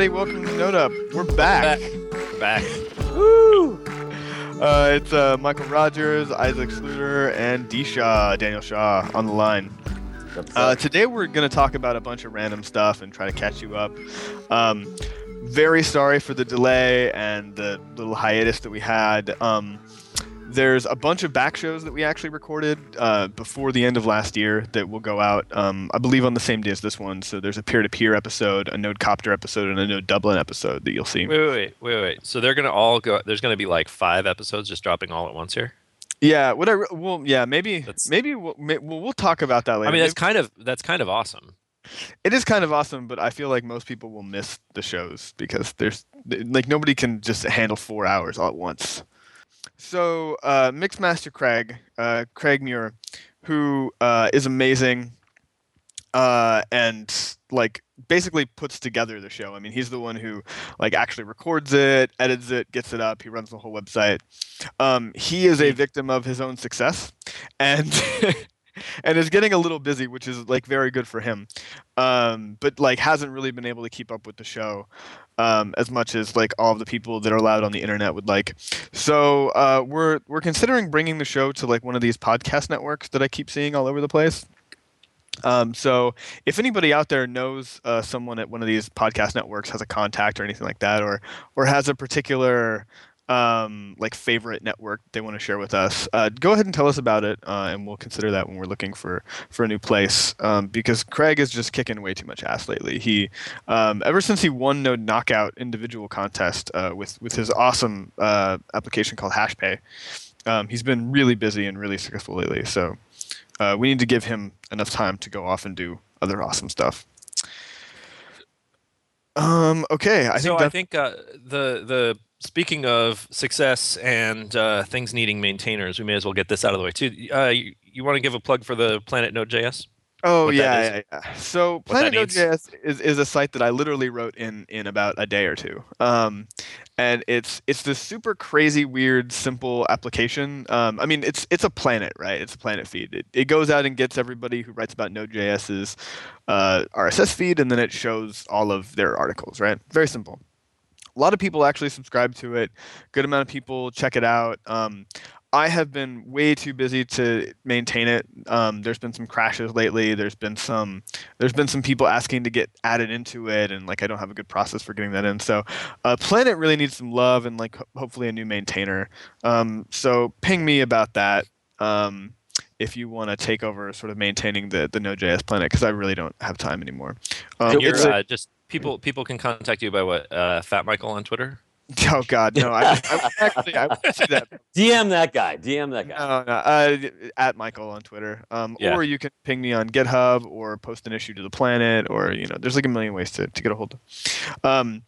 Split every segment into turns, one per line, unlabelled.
everybody, welcome to NodeUp. We're back.
Back.
Woo! Uh, it's uh, Mikeal Rogers, Isaac Schlueter, and D. Shaw, Daniel Shaw, on the line. Uh, today we're going to talk about a bunch of random stuff and try to catch you up. Um, very sorry for the delay and the little hiatus that we had. Um, there's a bunch of back shows that we actually recorded uh, before the end of last year that will go out, um, I believe, on the same day as this one. So there's a peer-to-peer episode, a Node Copter episode, and a Node Dublin episode that you'll see.
Wait, wait, wait, wait, wait. So they're gonna all go. There's gonna be like five episodes just dropping all at once here.
Yeah, what I well, yeah, maybe
That's-
maybe we'll, we'll we'll talk about that later.
I mean, that's
Maybe-
kind of that's kind of awesome.
it is kind of awesome, but I feel like most people will miss the shows because there's like nobody can just handle four hours all at once. So uh, Mixmaster Craig, uh, Craig Muir, who uh, is amazing, uh, and like basically puts together the show. I mean, he's the one who like actually records it, edits it, gets it up. He runs the whole website. Um, he is a victim of his own success, and and is getting a little busy, which is like very good for him. Um, but like hasn't really been able to keep up with the show um, as much as like all of the people that are allowed on the internet would like. So uh, we're we're considering bringing the show to like one of these podcast networks that I keep seeing all over the place. Um, so if anybody out there knows uh, someone at one of these podcast networks has a contact or anything like that, or or has a particular um, like favorite network they want to share with us, uh, go ahead and tell us about it, uh, and we'll consider that when we're looking for for a new place. Um, because Craig is just kicking way too much ass lately. He um, ever since he won Node Knockout individual contest uh, with with his awesome uh, application called HashPay, um, he's been really busy and really successful lately. So uh, we need to give him enough time to go off and do other awesome stuff. Um, okay, I
so
think
I think uh, the the speaking of success and uh, things needing maintainers, we may as well get this out of the way too. Uh, you, you want to give a plug for the Planet Node.js?
Oh yeah, yeah, yeah. So Planet. Node.js is, is a site that I literally wrote in in about a day or two. Um, and it's it's this super crazy, weird, simple application. Um, I mean, it's it's a planet, right? It's a planet feed. It, it goes out and gets everybody who writes about Node.js's uh, RSS feed, and then it shows all of their articles, right? Very simple. A lot of people actually subscribe to it. Good amount of people check it out. Um, I have been way too busy to maintain it. Um, there's been some crashes lately. There's been some there's been some people asking to get added into it, and like I don't have a good process for getting that in. So, uh, Planet really needs some love and like ho- hopefully a new maintainer. Um, so ping me about that. Um, if you want to take over sort of maintaining the the Node.js Planet, because I really don't have time anymore. Um,
you're
it's
uh, just people people can contact you by what uh, Fat Michael on Twitter.
oh God, no! I, I would actually I would see that
DM that guy. DM that guy.
No, no. Uh, at Michael on Twitter. Um,
Yeah.
Or you can ping me on GitHub or post an issue to the planet or, you know, there's like a million ways to, to get a hold of. Um,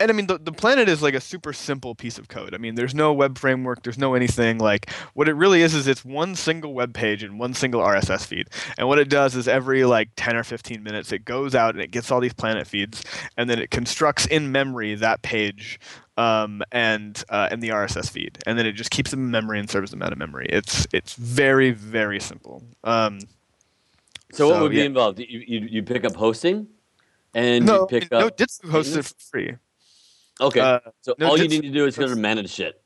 and I mean, the, the planet is like a super simple piece of code. I mean, there's no web framework, there's no anything. Like, what it really is, is it's one single web page and one single RSS feed. And what it does is every like 10 or 15 minutes, it goes out and it gets all these planet feeds, and then it constructs in memory that page um, and uh, and the RSS feed, and then it just keeps them in memory and serves them out of memory. It's it's very very simple. Um,
so, what
so,
would be involved? You, you you pick up hosting, and
no,
you pick
no,
up.
Jitsu hosts it for free.
Okay,
Uh,
so
no,
all you need to do is go to manage shit.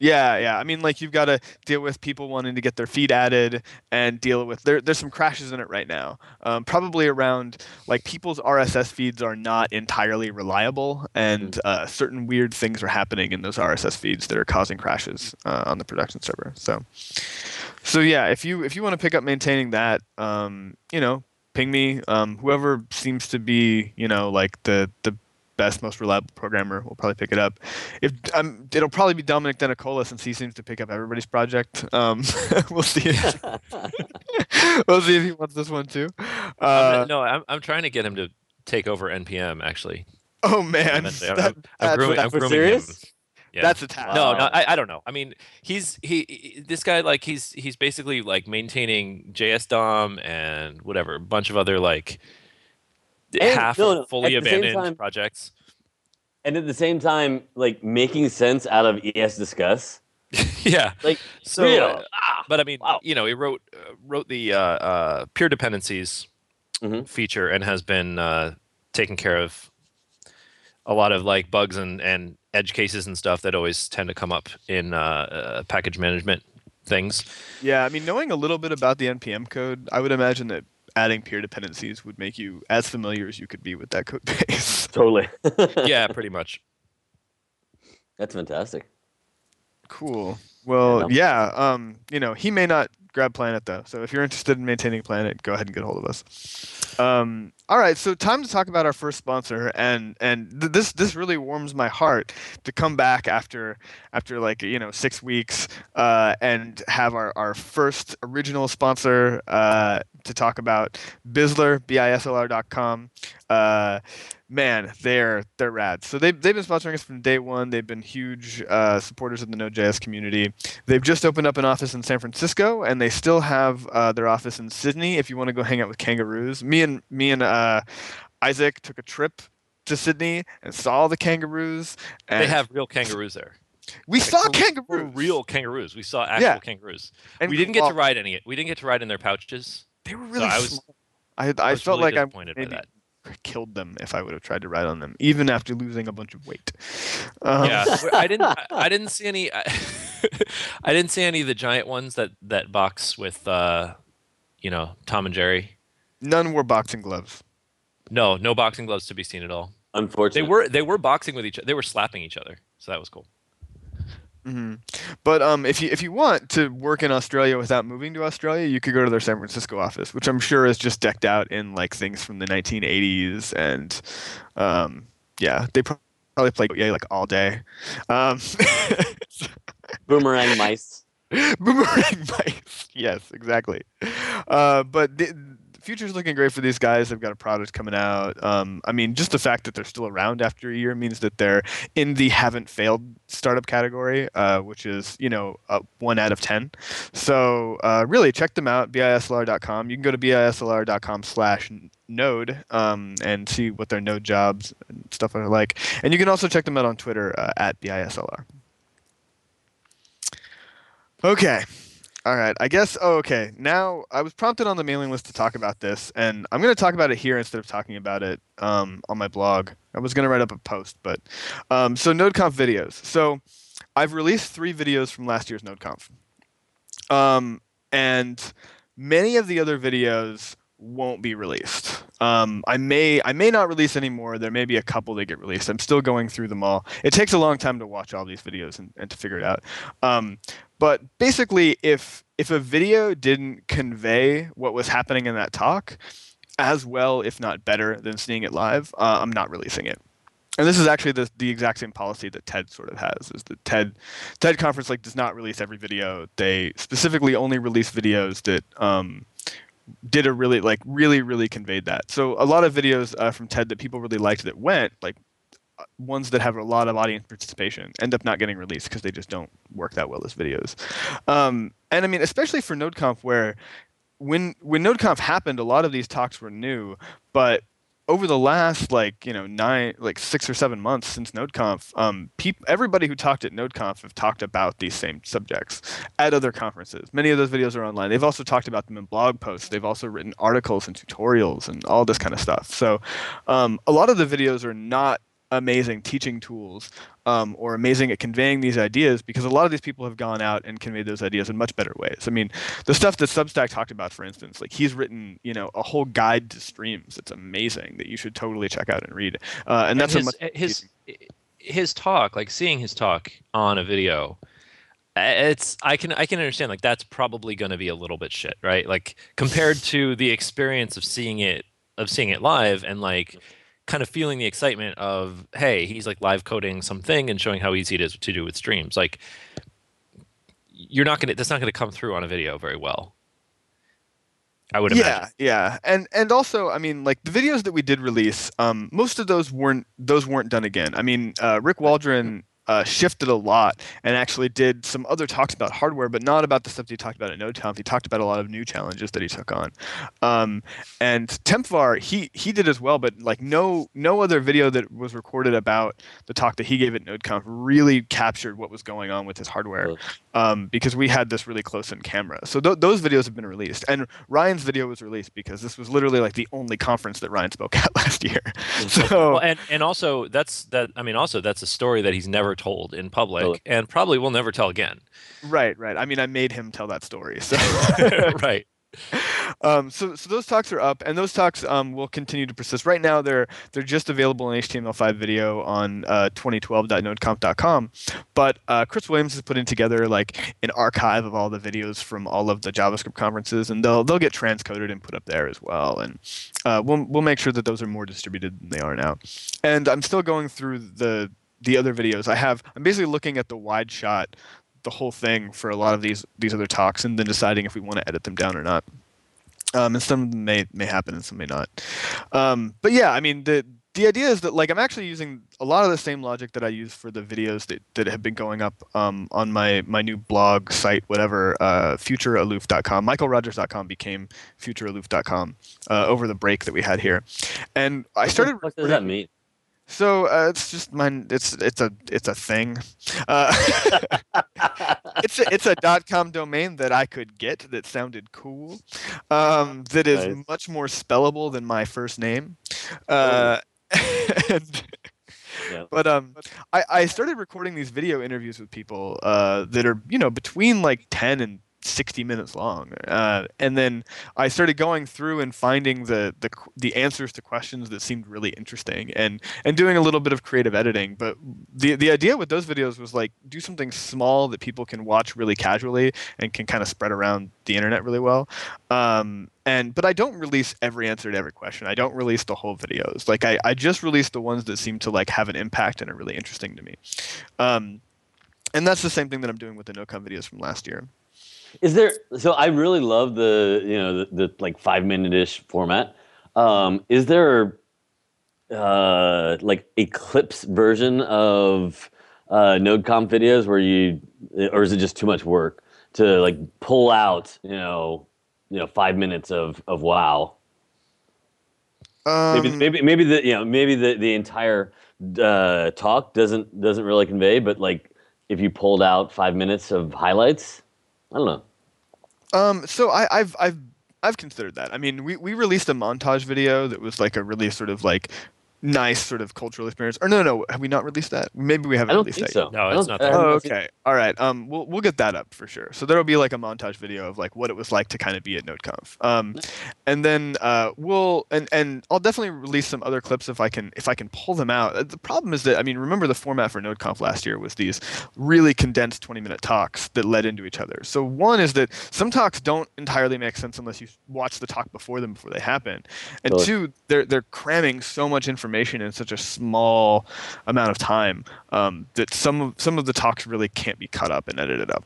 yeah, yeah. I mean, like you've got to deal with people wanting to get their feed added and deal with there. There's some crashes in it right now. Um, probably around like people's RSS feeds are not entirely reliable, and uh, certain weird things are happening in those RSS feeds that are causing crashes uh, on the production server. So, so yeah, if you if you want to pick up maintaining that, um, you know, ping me. Um, whoever seems to be, you know, like the the best, most reliable programmer will probably pick it up. If um, it'll probably be Domenic Denicola since he seems to pick up everybody's project. Um, we'll see. we'll see if he wants this one too.
I'm-
Uh,
no, I'm I'm trying to get him to take over NPM actually.
oh man, that-
I'm, I'm
that's-
grooming, I'm
for
grooming
serious?
him. Yeah.
that's a task.
No,
Wow.
no, I, I don't know. I mean, he's he, he- this guy like he's he's basically like maintaining JS DOM and whatever, a bunch of other like
And,
half
no, no,
fully
at the same
abandoned
time-
projects.
and at the same time, like making sense out of ES Discuss.
yeah.
Like,
So,
real.
uh, but I mean,
Wow.
you know, he wrote uh, wrote the uh, uh, peer dependencies
Mhm.
feature and has been uh, taken care of a lot of like bugs and and edge cases and stuff that always tend to come up in uh, uh, package management things.
Yeah, I mean, knowing a little bit about the npm code, I would imagine that adding peer dependencies would make you as familiar as you could be with that code base.
Totally.
Yeah, pretty much.
That's fantastic.
Cool. Well,
Yeah.
yeah. Um, you know, he may not grab Planet though. So if you're interested in maintaining Planet, go ahead and get a hold of us. Um, all right. So time to talk about our first sponsor, and and th- this this really warms my heart to come back after after like you know six weeks uh, and have our our first original sponsor uh, to talk about Bislr, bislr.com. Uh, man, they're they're rad. So they've they've been sponsoring us from day one. They've been huge uh, supporters of the Node.js community. They've just opened up an office in San Francisco, and they still have uh, their office in Sydney. If you want to go hang out with kangaroos, me and me and uh, Isaac took a trip to Sydney and saw the kangaroos. And
They have real kangaroos there.
we
Like,
saw kangaroos,
real kangaroos. We saw actual
Yeah.
kangaroos.
and
we didn't get
well,
to ride any. We didn't get to ride in their pouches.
They were
So
really
I was-
small. I, I,
was
felt
really
like I maybe
that.
killed them if I would have tried to ride on them, even after losing a bunch of weight. Um,
yeah, I didn't. I, I didn't see any. I, I didn't see any of the giant ones that that box with, uh, you know, Tom and Jerry.
None wore boxing gloves.
No, no boxing gloves to be seen at all. Unfortunately, They
Unfortunately.
were they were boxing with each other. They were slapping each other, so that was cool.
Hmm But um, if you if you want to work in Australia without moving to Australia, you could go to their San Francisco office, which I'm sure is just decked out in like things from the 1980s, and um, yeah, they probably play yeah like all day. Um,
Boomerang mice.
Boomerang mice. Yes, exactly. Uh, but future's looking great for these guys. They've got a product coming out. Um, I mean, just the fact that they're still around after a year means that they're in the haven't failed startup category, uh, which is you know one out of ten. So uh, really, check them out. bislr.com. You can go to bislr.com/slash node um, and see what their node jobs and stuff are like. And you can also check them out on Twitter uh, at bislr. Okay. All right. I guess. Oh, okay. Now I was prompted on the mailing list to talk about this, and I'm going to talk about it here instead of talking about it um, on my blog. I was going to write up a post, but um, so NodeConf videos. So I've released three videos from last year's NodeConf, um, and many of the other videos won't be released. Um, I may I may not release any more. There may be a couple that get released. I'm still going through them all. It takes a long time to watch all these videos and, and to figure it out. Um, but basically, if if a video didn't convey what was happening in that talk as well, if not better, than seeing it live, uh, I'm not releasing it. And this is actually the, the exact same policy that TED sort of has. Is that TED TED conference like does not release every video. They specifically only release videos that um, did a really like really really conveyed that. So a lot of videos uh, from TED that people really liked that went like uh, ones that have a lot of audience participation end up not getting released because they just don't work that well as videos. Um, and I mean, especially for NodeConf, where when when NodeConf happened, a lot of these talks were new, but over the last like you know nine like six or seven months since NodeConf, um, peop- everybody who talked at NodeConf have talked about these same subjects at other conferences. Many of those videos are online. They've also talked about them in blog posts. They've also written articles and tutorials and all this kind of stuff. So um, a lot of the videos are not amazing teaching tools um, or amazing at conveying these ideas because a lot of these people have gone out and conveyed those ideas in much better ways. I mean, the stuff that Substack talked about, for instance, like he's written, you know, a whole guide to streams. It's amazing that you should totally check out and read. Uh, and that's a
his,
much
his his talk, like seeing his talk on a video. uh, It's I can I can understand like that's probably going to be a little bit shit, right? Like compared to the experience of seeing it of seeing it live and like kind of feeling the excitement of hey he's like live coding something and showing how easy it is to do with streams. Like you're not gonna that's not gonna come through on a video very well. I would
yeah, yeah, and and also, I mean, like the videos that we did release, um, most of those weren't those weren't done again. I mean, uh, Rick Waldron uh, shifted a lot and actually did some other talks about hardware, but not about the stuff that he talked about at NodeConf. He talked about a lot of new challenges that he took on. Um, and Tempvar, he he did as well, but like no no other video that was recorded about the talk that he gave at NodeConf really captured what was going on with his hardware, um, because we had this really close in camera. So th- those videos have been released, and Ryan's video was released because this was literally like the only conference that Ryan spoke at last year. So
Well, and and also that's that. I mean, also that's a story that he's never told in public,
Totally.
and probably will never tell again.
right, right. I mean, I made him tell that story. So.
right.
um, so, so those talks are up, and those talks um, will continue to persist. Right now, they're they're just available in HTML5 video on uh, 2012.nodeconf.com. But uh, Chris Williams is putting together like an archive of all the videos from all of the JavaScript conferences, and they'll they'll get transcoded and put up there as well. And uh, we'll we'll make sure that those are more distributed than they are now. And I'm still going through the the other videos. I have I'm basically looking at the wide shot the whole thing for a lot of these these other talks and then deciding if we want to edit them down or not. Um, and some of them may may happen and some may not. Um, but yeah, I mean the the idea is that like I'm actually using a lot of the same logic that I use for the videos that, that have been going up um, on my my new blog site, whatever, uh, futurealoof.com. MikealRogers.com became futurealoof.com uh, over the break that we had here, and I started.
What does that mean?
So uh, it's just mine. It's it's a it's a thing. Uh, it's a, it's a dot com domain that I could get that sounded cool. Um, that is
Nice.
much more spellable than my first name. Uh, and,
Yeah.
But um, I, I started recording these video interviews with people uh, that are you know between like ten and 60 minutes long. Uh, and then i started going through and finding the, the the answers to questions that seemed really interesting and and doing a little bit of creative editing. But the the idea with those videos was like do something small that people can watch really casually and can kind of spread around the internet really well. Um, and but i don't release every answer to every question. I don't release the whole videos. Like i, I just release the ones that seem to like have an impact and are really interesting to me. Um, and that's the same thing that i'm doing with the NodeConf videos from last year
Is there? So I really love the you know the, the like five minute ish format. Um, is there uh, like a clips version of uh, NodeConf videos where you, or is it just too much work to like pull out you know you know five minutes of of wow?
um,
Maybe maybe maybe the you know maybe the the entire uh, talk doesn't doesn't really convey, but like if you pulled out five minutes of highlights, I don't know.
Um, so I, I've I've I've considered that. I mean, we, we released a montage video that was like a really sort of like nice sort of cultural experience. Or no, no, have we not released that? Maybe we haven't
I don't
released
think
that
so.
yet.
No, it's
don't-
not
I
there.
Oh, okay. All right. Um, we'll we'll get that up for sure. So there'll be like a montage video of like what it was like to kind of be at NodeConf. Um, and then uh, we'll and and I'll definitely release some other clips if I can if I can pull them out. Uh, The problem is that I mean, remember the format for NodeConf last year was these really condensed 20 minute talks that led into each other. So one is that some talks don't entirely make sense unless you watch the talk before them before they happen, and
Totally.
two, they're they're cramming so much information in such a small amount of time um, that some of some of the talks really can't be cut up and edited up.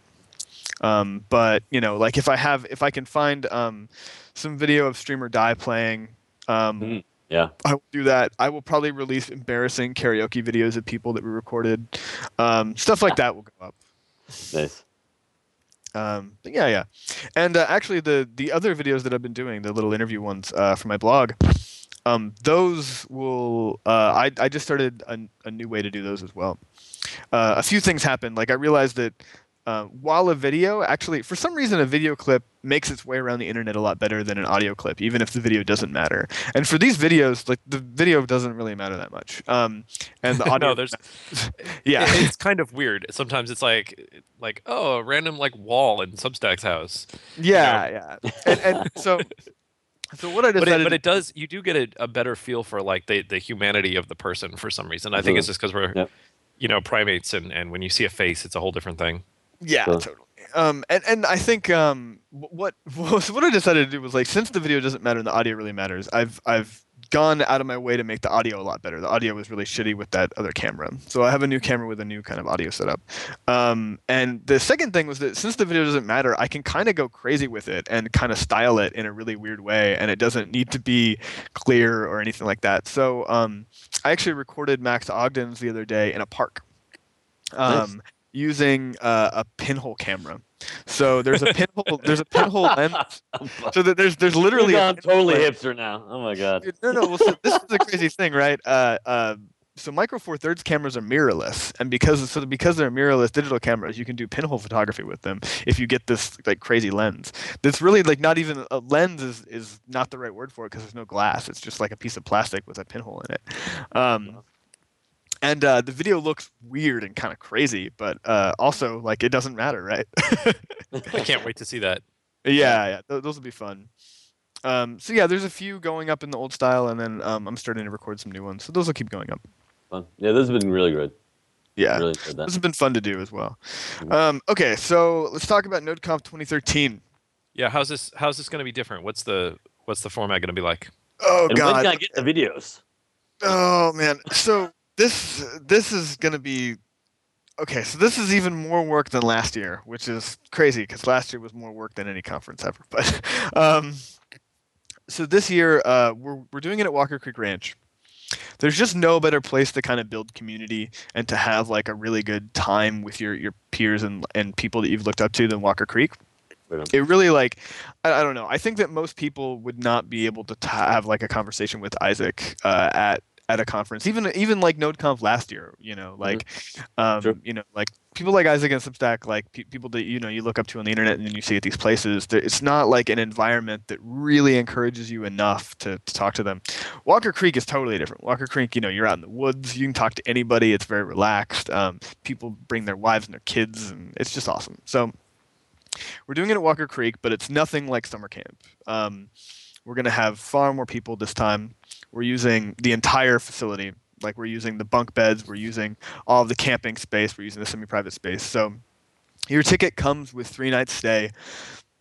Um, but you know, like if I have if I can find um, some video of streamer die playing. Um,
Mhm. Yeah.
I will do that. I will probably release embarrassing karaoke videos of people that we recorded. Um, stuff like that will go up.
Nice.
Um, but yeah, yeah. And uh, actually, the the other videos that I've been doing, the little interview ones uh, for my blog, um, those will. Uh, I I just started a, a new way to do those as well. Uh, a few things happened. Like I realized that. Uh, while a video actually, for some reason, a video clip makes its way around the internet a lot better than an audio clip, even if the video doesn't matter. And for these videos, like the video doesn't really matter that much. Um, and the audio,
no, there's
yeah,
it's kind of weird. Sometimes it's like like oh, a random like wall in Substack's house.
yeah, yeah. And, and so, so what I
But
decided,
it, but it does you do get a, a better feel for like the the humanity of the person for some reason. I think it's just because we're
Yep.
you know primates and and when you see a face, it's a whole different thing.
Yeah,
Sure.
totally. Um, and, and I think um, what so what I decided to do was like since the video doesn't matter and the audio really matters, I've I've gone out of my way to make the audio a lot better. The audio was really shitty with that other camera, so I have a new camera with a new kind of audio setup. Um, and the second thing was that since the video doesn't matter, I can kind of go crazy with it and kind of style it in a really weird way, and it doesn't need to be clear or anything like that. So um, I actually recorded Max Ogden's the other day in a park um, using uh, a pinhole camera. So there's a pinhole. there's a pinhole lens. So there's there's literally a
gone totally
lens.
hipster now. Oh my god.
Dude, No, no. Well, so this is the crazy thing, right? Uh, uh, so Micro Four Thirds cameras are mirrorless, and because so because they're mirrorless digital cameras, you can do pinhole photography with them if you get this like crazy lens. That's really like not even a lens is is not the right word for it because there's no glass. It's just like a piece of plastic with a pinhole in it. Um, and uh, the video looks weird and kind of crazy, but uh, also like it doesn't matter, right?
I can't wait to see that.
Yeah, yeah, th- those will be fun. Um, so yeah, there's a few going up in the old style, and then um, I'm starting to record some new ones. So those will keep going up.
Fun. Yeah, this has been really good.
Yeah,
Really enjoyed that.
this has been fun to do as well.
Mhm.
Um, okay, so let's talk about NodeConf 2013.
Yeah, how's this? How's this going to be different? What's the what's the format going to be like?
Oh
and when
god.
can I get the videos?
Oh man. So this this is gonna be okay. So this is even more work than last year, which is crazy because last year was more work than any conference ever. But um, so this year uh, we're we're doing it at Walker Creek Ranch. There's just no better place to kind of build community and to have like a really good time with your your peers and and people that you've looked up to than Walker Creek it really like I, I don't know i think that most people would not be able to t- have like a conversation with isaac uh, at at a conference even even like nodeconf last year you know like um,
Sure.
you know like people like isaac and substack like pe- people that you know you look up to on the internet and then you see at these places it's not like an environment that really encourages you enough to, to talk to them walker creek is totally different walker creek you know you're out in the woods you can talk to anybody it's very relaxed um, people bring their wives and their kids and it's just awesome so we're doing it at Walker Creek, but it's nothing like summer camp. Um, we're going to have far more people this time. We're using the entire facility. Like we're using the bunk beds, we're using all of the camping space, we're using the semi-private space. So your ticket comes with three nights stay,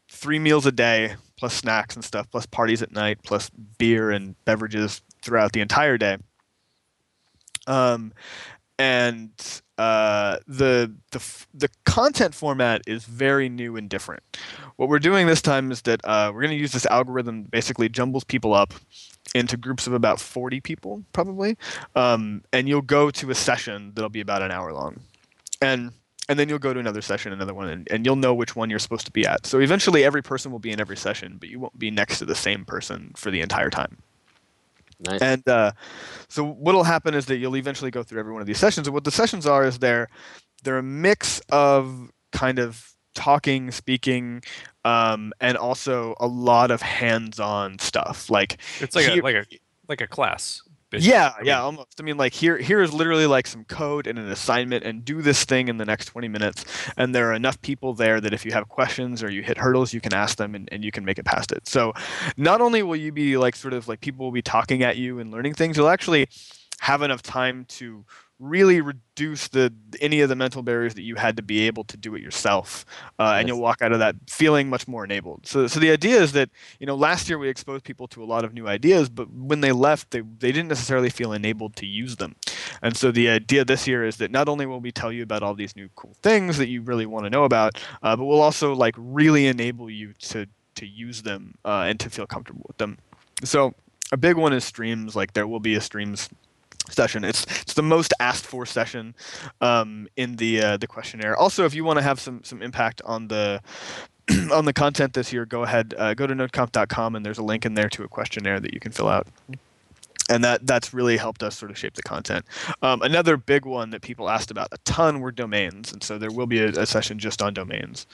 three meals a day, plus snacks and stuff, plus parties at night, plus beer and beverages throughout the entire day. Um, and uh, the the the content format is very new and different. What we're doing this time is that uh, we're going to use this algorithm that basically jumbles people up into groups of about 40 people probably. Um, and you'll go to a session that'll be about an hour long. And and then you'll go to another session another one and, and you'll know which one you're supposed to be at. So eventually every person will be in every session but you won't be next to the same person for the entire time
Nice.
and uh, so what'll happen is that you'll eventually go through every one of these sessions. And what the sessions are is they're they're a mix of kind of talking, speaking, um, and also a lot of hands-on stuff. Like
It's like
Here-
a like a like a class.
Yeah,
I
yeah,
mean-
almost. I mean, like here, here is literally like some code and an assignment, and do this thing in the next 20 minutes. And there are enough people there that if you have questions or you hit hurdles, you can ask them, and, and you can make it past it. So, not only will you be like sort of like people will be talking at you and learning things, you'll actually have enough time to really reduce the any of the mental barriers that you had to be able to do it yourself uh, and you'll walk out of that feeling much more enabled. So so the idea is that you know last year we exposed people to a lot of new ideas but when they left they, they didn't necessarily feel enabled to use them. And so the idea this year is that not only will we tell you about all these new cool things that you really want to know about uh, but we'll also like really enable you to to use them uh, and to feel comfortable with them. So a big one is streams. Like there will be a streams session. It's it's the most asked for session um, in the uh, the questionnaire. Also if you want to have some some impact on the on the content this year go ahead uh, go to nodeconf.com and there's a link in there to a questionnaire that you can fill out. And that that's really helped us sort of shape the content. Um, another big one that people asked about a ton were domains and so there will be a, a session just on domains.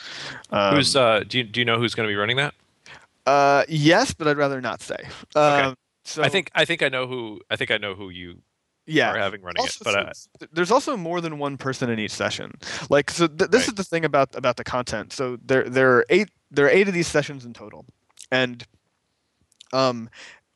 Um,
Who's uh? Do you do you know who's going to be running that?
uh, yes but i'd rather not say. Um, so
I think I think I know who I think I know who you
yeah
are having running
also,
it. But uh,
so- th- there's also more than one person in each session. Like, so th- this
Right.
is the thing about about the content. So there there are eight there are eight of these sessions in total, and um,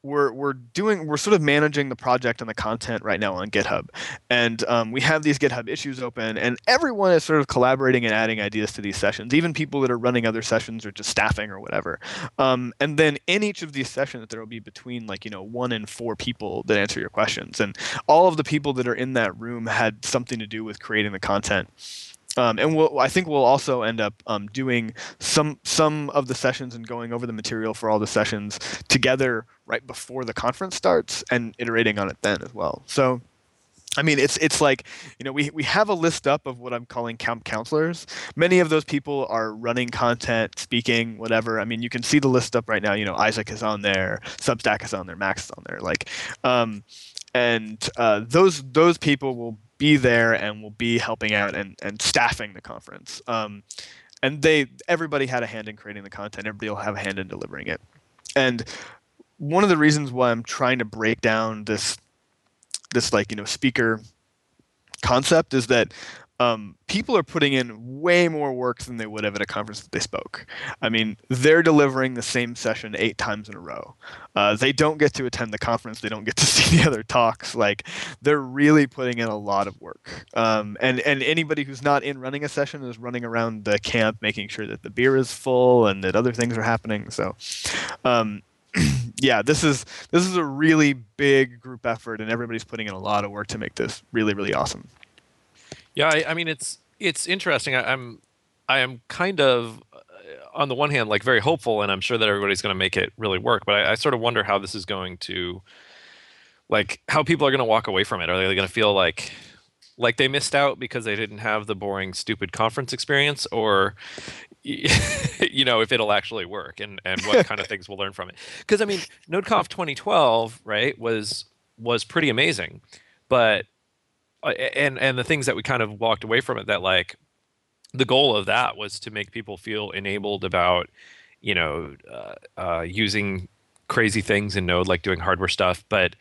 we're we're doing we're sort of managing the project and the content right now on GitHub, and um, we have these GitHub issues open, and everyone is sort of collaborating and adding ideas to these sessions. Even people that are running other sessions or just staffing or whatever. Um, and then in each of these sessions, there will be between like you know one and four people that answer your questions, and all of the people that are in that room had something to do with creating the content. Um, and we'll, I think we'll also end up um, doing some some of the sessions and going over the material for all the sessions together right before the conference starts and iterating on it then as well. So I mean, it's it's like you know we we have a list up of what I'm calling camp counselors. Many of those people are running content, speaking, whatever. I mean, you can see the list up right now. You know, Isaac is on there, Substack is on there, Max is on there. Like, um, and uh, those those people will be there and will be helping out and and staffing the conference. Um, and they everybody had a hand in creating the content. Everybody will have a hand in delivering it. And one of the reasons why I'm trying to break down this this like you know speaker concept is that um, people are putting in way more work than they would have at a conference that they spoke. I mean, they're delivering the same session eight times in a row. Uh, they don't get to attend the conference. They don't get to see the other talks. Like, they're really putting in a lot of work. Um, and and anybody who's not in running a session is running around the camp, making sure that the beer is full and that other things are happening. So, um, yeah, this is this is a really big group effort, and everybody's putting in a lot of work to make this really really awesome.
Yeah, I, I mean it's it's interesting. I, I'm I am kind of uh, on the one hand like very hopeful, and I'm sure that everybody's going to make it really work. But I, I sort of wonder how this is going to like how people are going to walk away from it. Are they going to feel like like they missed out because they didn't have the boring stupid conference experience or you know if it'll actually work and and what kind of things we'll learn from it because i mean nodeconf 2012 right was was pretty amazing but and and the things that we kind of walked away from it that like the goal of that was to make people feel enabled about you know uh, uh, using crazy things in node like doing hardware stuff but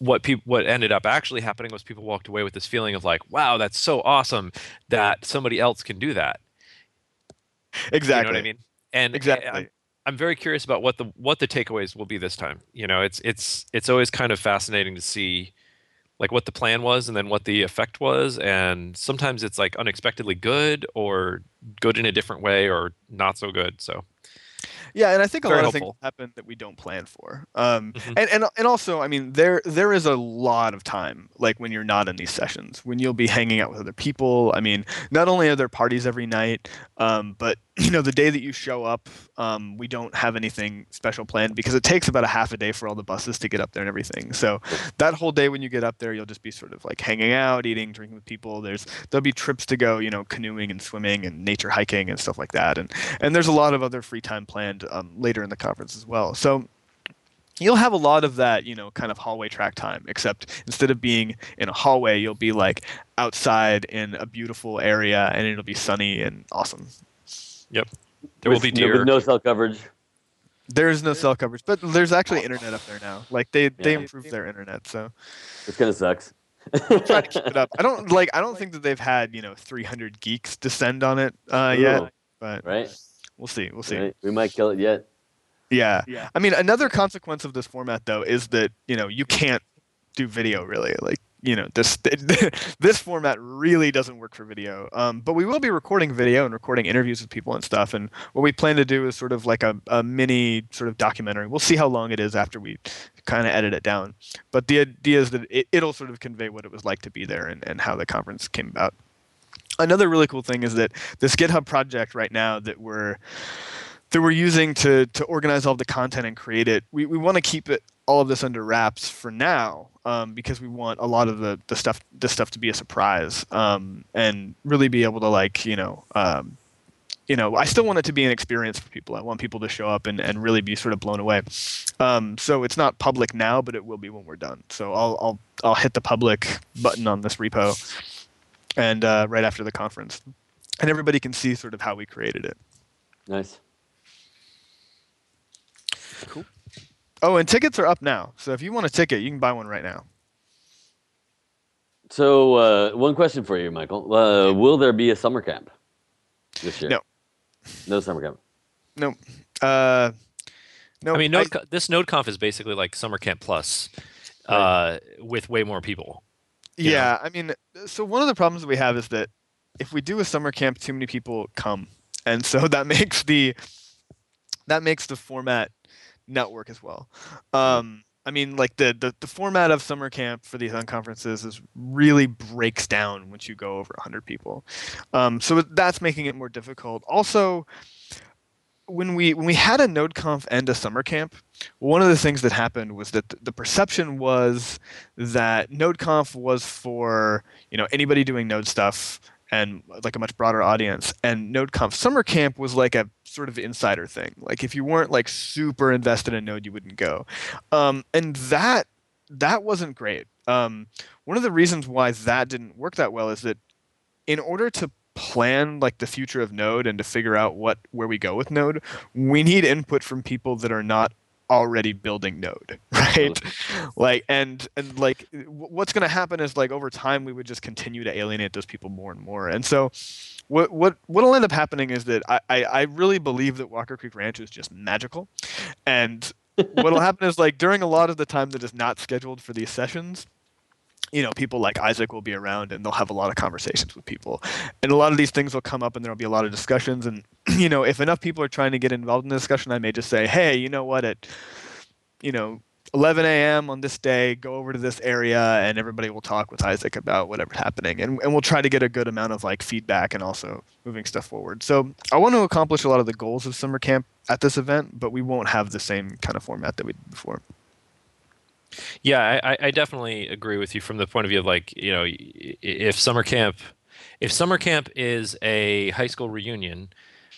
what people what ended up actually happening was people walked away with this feeling of like wow that's so awesome that somebody else can do that
Exactly.
you know what I mean? And
Exactly.
I'm, I'm very curious about what the what the takeaways will be this time. You know, it's it's it's always kind of fascinating to see like what the plan was and then what the effect was and sometimes it's like unexpectedly good or good in a different way or not so good. So
Yeah, and I think a
Very
lot of things happen that we don't plan for. Um,
Mhm.
and, and and also, I mean, there there is a lot of time, like when you're not in these sessions, when you'll be hanging out with other people. I mean, not only are there parties every night, um, but you know, the day that you show up, um, we don't have anything special planned because it takes about a half a day for all the buses to get up there and everything. So that whole day when you get up there, you'll just be sort of like hanging out, eating, drinking with people. There's there'll be trips to go, you know, canoeing and swimming and nature hiking and stuff like that. And and there's a lot of other free time planned um, later in the conference as well. So you'll have a lot of that, you know, kind of hallway track time, except instead of being in a hallway, you'll be like outside in a beautiful area and it'll be sunny and awesome. Yep.
There will
With-
be
no- with no cell coverage.
There is no cell coverage, but there's actually internet up there now. Like they they improved their internet, so
This kind of sucks.
try to keep it up. I don't like I don't think that they've had, you know, 300 geeks descend on it uh, yet, but
right?
We'll see. We'll see.
right? We might kill it yet.
Yeah. yeah. I mean, another consequence of this format, though, is that you know you can't do video really. Like you know this this format really doesn't work for video. Um, but we will be recording video and recording interviews with people and stuff. And what we plan to do is sort of like a, a mini sort of documentary. We'll see how long it is after we kind of edit it down. But the idea is that it, it'll sort of convey what it was like to be there and, and how the conference came about. Another really cool thing is that this GitHub project right now that we're that we're using to to organize all the content and create it. We, we want to keep it all of this under wraps for now um, because we want a lot of the, the stuff this stuff to be a surprise um, and really be able to like you know um, you know I still want it to be an experience for people. I want people to show up and, and really be sort of blown away. Um, so it's not public now, but it will be when we're done. So I'll I'll I'll hit the public button on this repo and uh, right after the conference, and everybody can see sort of how we created it.
Nice. Cool.
Oh, and tickets are up now. So if you want a ticket, you can buy one right now.
So, uh, one question for you, Michael. Uh, will there be a summer camp this year?
No.
No summer camp.
No. Uh, no.
I mean, Node, this NodeConf is basically like Summer Camp Plus, uh, with way more people. Know?
yeah, I mean, so one of the problems that we have is that if we do a summer camp, too many people come, and so that makes the that makes the format not work as well. Um, I mean, like the, the the format of summer camp for these unconferences is really breaks down once you go over 100 people. Um, so that's making it more difficult. Also, when we when we had a NodeConf and a summer camp, one of the things that happened was that the perception was that NodeConf was for you know anybody doing Node stuff and like a much broader audience, and NodeConf summer camp was like a sort of insider thing. Like if you weren't like super invested in Node, you wouldn't go, um, and that that wasn't great. Um, one of the reasons why that didn't work that well is that in order to plan like the future of node and to figure out what where we go with node we need input from people that are not already building node right? Like and and like what's going to happen is like over time we would just continue to alienate those people more and more. And so what what what'll end up happening is that i i, I really believe that walker creek ranch is just magical. And what'll happen is like during a lot of the time that is not scheduled for these sessions you know, people like Isaac will be around and they'll have a lot of conversations with people. And a lot of these things will come up and there'll be a lot of discussions. And, you know, if enough people are trying to get involved in the discussion, I may just say, hey, you know what, at, you know, 11 a.m. on this day, go over to this area and everybody will talk with Isaac about whatever's happening. And, and we'll try to get a good amount of like feedback and also moving stuff forward. So I want to accomplish a lot of the goals of summer camp at this event, but we won't have the same kind of format that we did before.
Yeah, I, I definitely agree with you from the point of view of like, you know, if summer camp, if summer camp is a high school reunion,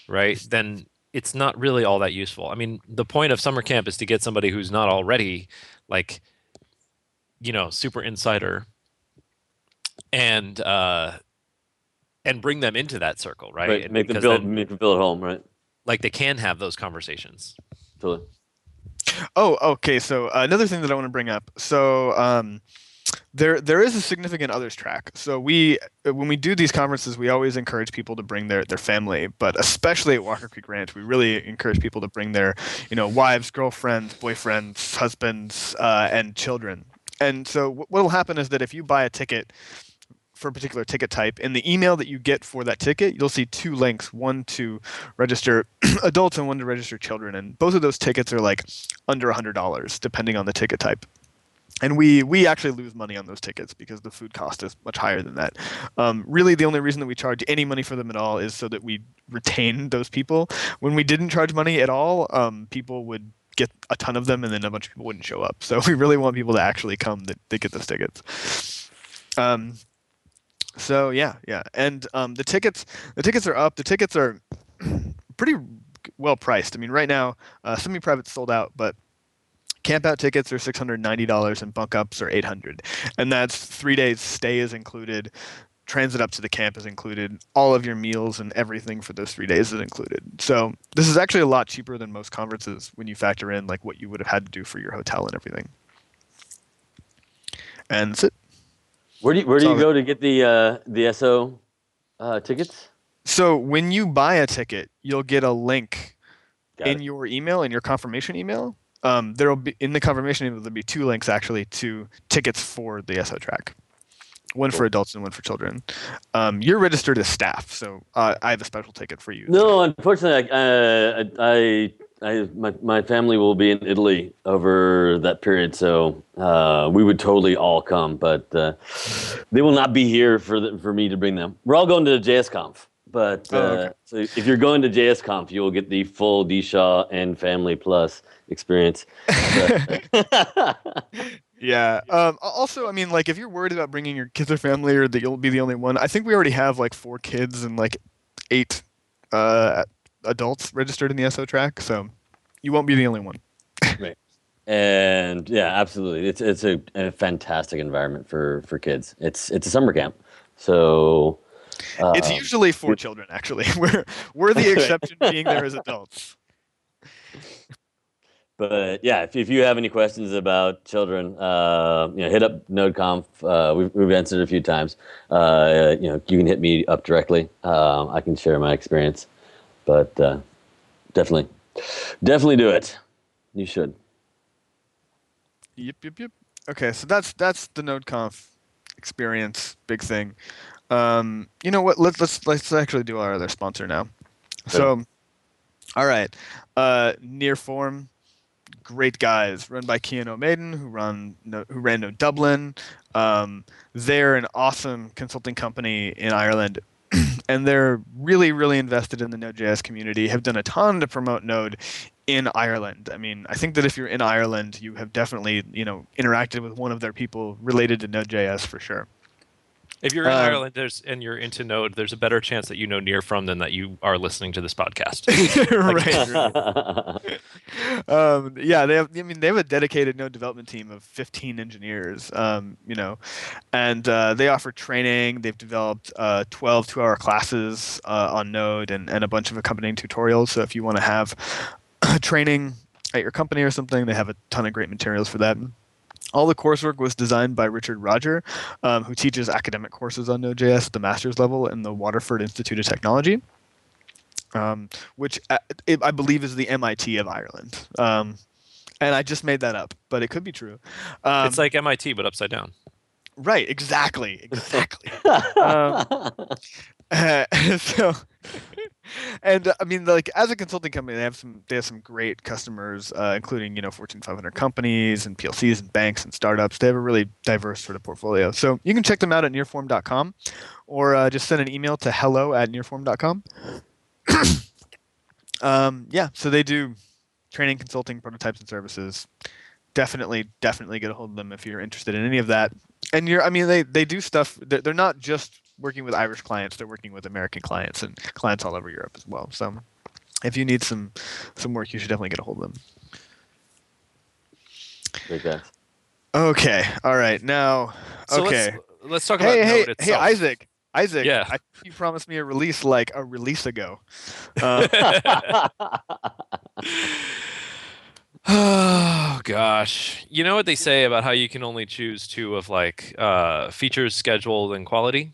right, then it's not really all that useful. I mean, the point of summer camp is to get somebody who's not already like, you know, super insider and uh and bring them into that circle, right?
right. Make them build then, make them build at home, right?
Like they can have those conversations.
Totally.
Oh, okay. So another thing that I want to bring up. So um, there there is a significant others track. So we when we do these conferences, we always encourage people to bring their their family, but especially at Walker Creek Ranch, we really encourage people to bring their you know wives, girlfriends, boyfriends, husbands, uh, and children. And so what will happen is that if you buy a ticket for a particular ticket type. In the email that you get for that ticket, you'll see two links, one to register adults and one to register children. And both of those tickets are like under $100 depending on the ticket type. And we, we actually lose money on those tickets because the food cost is much higher than that. Um, really, the only reason that we charge any money for them at all is so that we retain those people. When we didn't charge money at all, um, people would get a ton of them and then a bunch of people wouldn't show up. So we really want people to actually come that, they get those tickets. Um, so yeah, yeah, and um, the tickets the tickets are up. The tickets are pretty well priced. I mean, right now, uh, semi-private sold out, but campout tickets are six hundred ninety dollars, and bunk ups are eight hundred, and that's three days stay is included. Transit up to the camp is included. All of your meals and everything for those three days is included. So this is actually a lot cheaper than most conferences when you factor in like what you would have had to do for your hotel and everything. And that's it.
Where do you, where do you go to get the uh, the SO uh, tickets?
So when you buy a ticket, you'll get a link Got in it. your email in your confirmation email. Um, there'll be in the confirmation email there'll be two links actually to tickets for the SO track, one cool. for adults and one for children. Um, you're registered as staff, so uh, I have a special ticket for you.
No, unfortunately, I, uh, I I my my family will be in Italy over that period, so uh, we would totally all come, but uh, they will not be here for the, for me to bring them. We're all going to JSConf, but uh, oh, okay. so if you're going to JSConf, you will get the full D Shaw and Family Plus experience.
yeah. Um, also, I mean, like if you're worried about bringing your kids or family, or that you'll be the only one, I think we already have like four kids and like eight uh, adults registered in the SO track, so you won't be the only one.
right. And yeah, absolutely. It's it's a, a, fantastic environment for for kids. It's it's a summer camp, so
uh, it's usually for children. Actually, we're we're the exception, being there as adults.
But yeah, if, if you have any questions about children, uh, you know, hit up NodeConf. Uh, we've, we've answered it a few times. Uh, you know, you can hit me up directly. Um, I can share my experience. But uh, definitely, definitely do it. You should.
Yep, yep, yep. Okay, so that's that's the NodeConf experience, big thing. Um, you know what? Let's let's let's actually do our other sponsor now. So, all right, uh, Nearform, great guys, run by Cian Ó Maidín, who run who ran Node Dublin. Um, they're an awesome consulting company in Ireland and they're really, really invested in the Node.js community. Have done a ton to promote Node in Ireland. I mean, I think that if you're in Ireland, you have definitely, you know, interacted with one of their people related to Node.js for sure.
If you're in
Um,
Ireland, there's and you're into Node, there's a better chance that you know Nearform than that you are listening to this podcast.
right. right. um, yeah, they have. I mean, they have a dedicated Node development team of 15 engineers. Um, you know, and uh, they offer training. They've developed uh, 12 two-hour classes uh, on Node and, and a bunch of accompanying tutorials. So if you want to have training at your company or something, they have a ton of great materials for that. All the coursework was designed by Richard Rodger, um, who teaches academic courses on Node.js at the master's level in the Waterford Institute of Technology um, which uh, it, I believe is the MIT of Ireland. Um, and I just made that up, but it could be true. Um,
it's like MIT but upside down.
right, exactly, exactly. um, so, and uh, I mean, like as a consulting company, they have some they have some great customers, uh, including you know Fortune 500 companies and PLCs and banks and startups. They have a really diverse sort of portfolio. So you can check them out at nearform.com, or uh, just send an email to hello at nearform.com. um, yeah, so they do training, consulting, prototypes, and services. Definitely, definitely get a hold of them if you're interested in any of that. And you're, I mean, they they do stuff. They're, they're not just working with Irish clients; they're working with American clients and clients all over Europe as well. So, if you need some some work, you should definitely get a hold of them.
Great guys.
Okay, all right, now,
So
okay.
let's let's talk about
Hey, hey,
Node
hey,
itself.
Isaac. Isaac,
Yeah.
I you promised me a release like a release ago. Uh,
Oh gosh. You know what they say about how you can only choose two of like uh, features, schedule, and quality?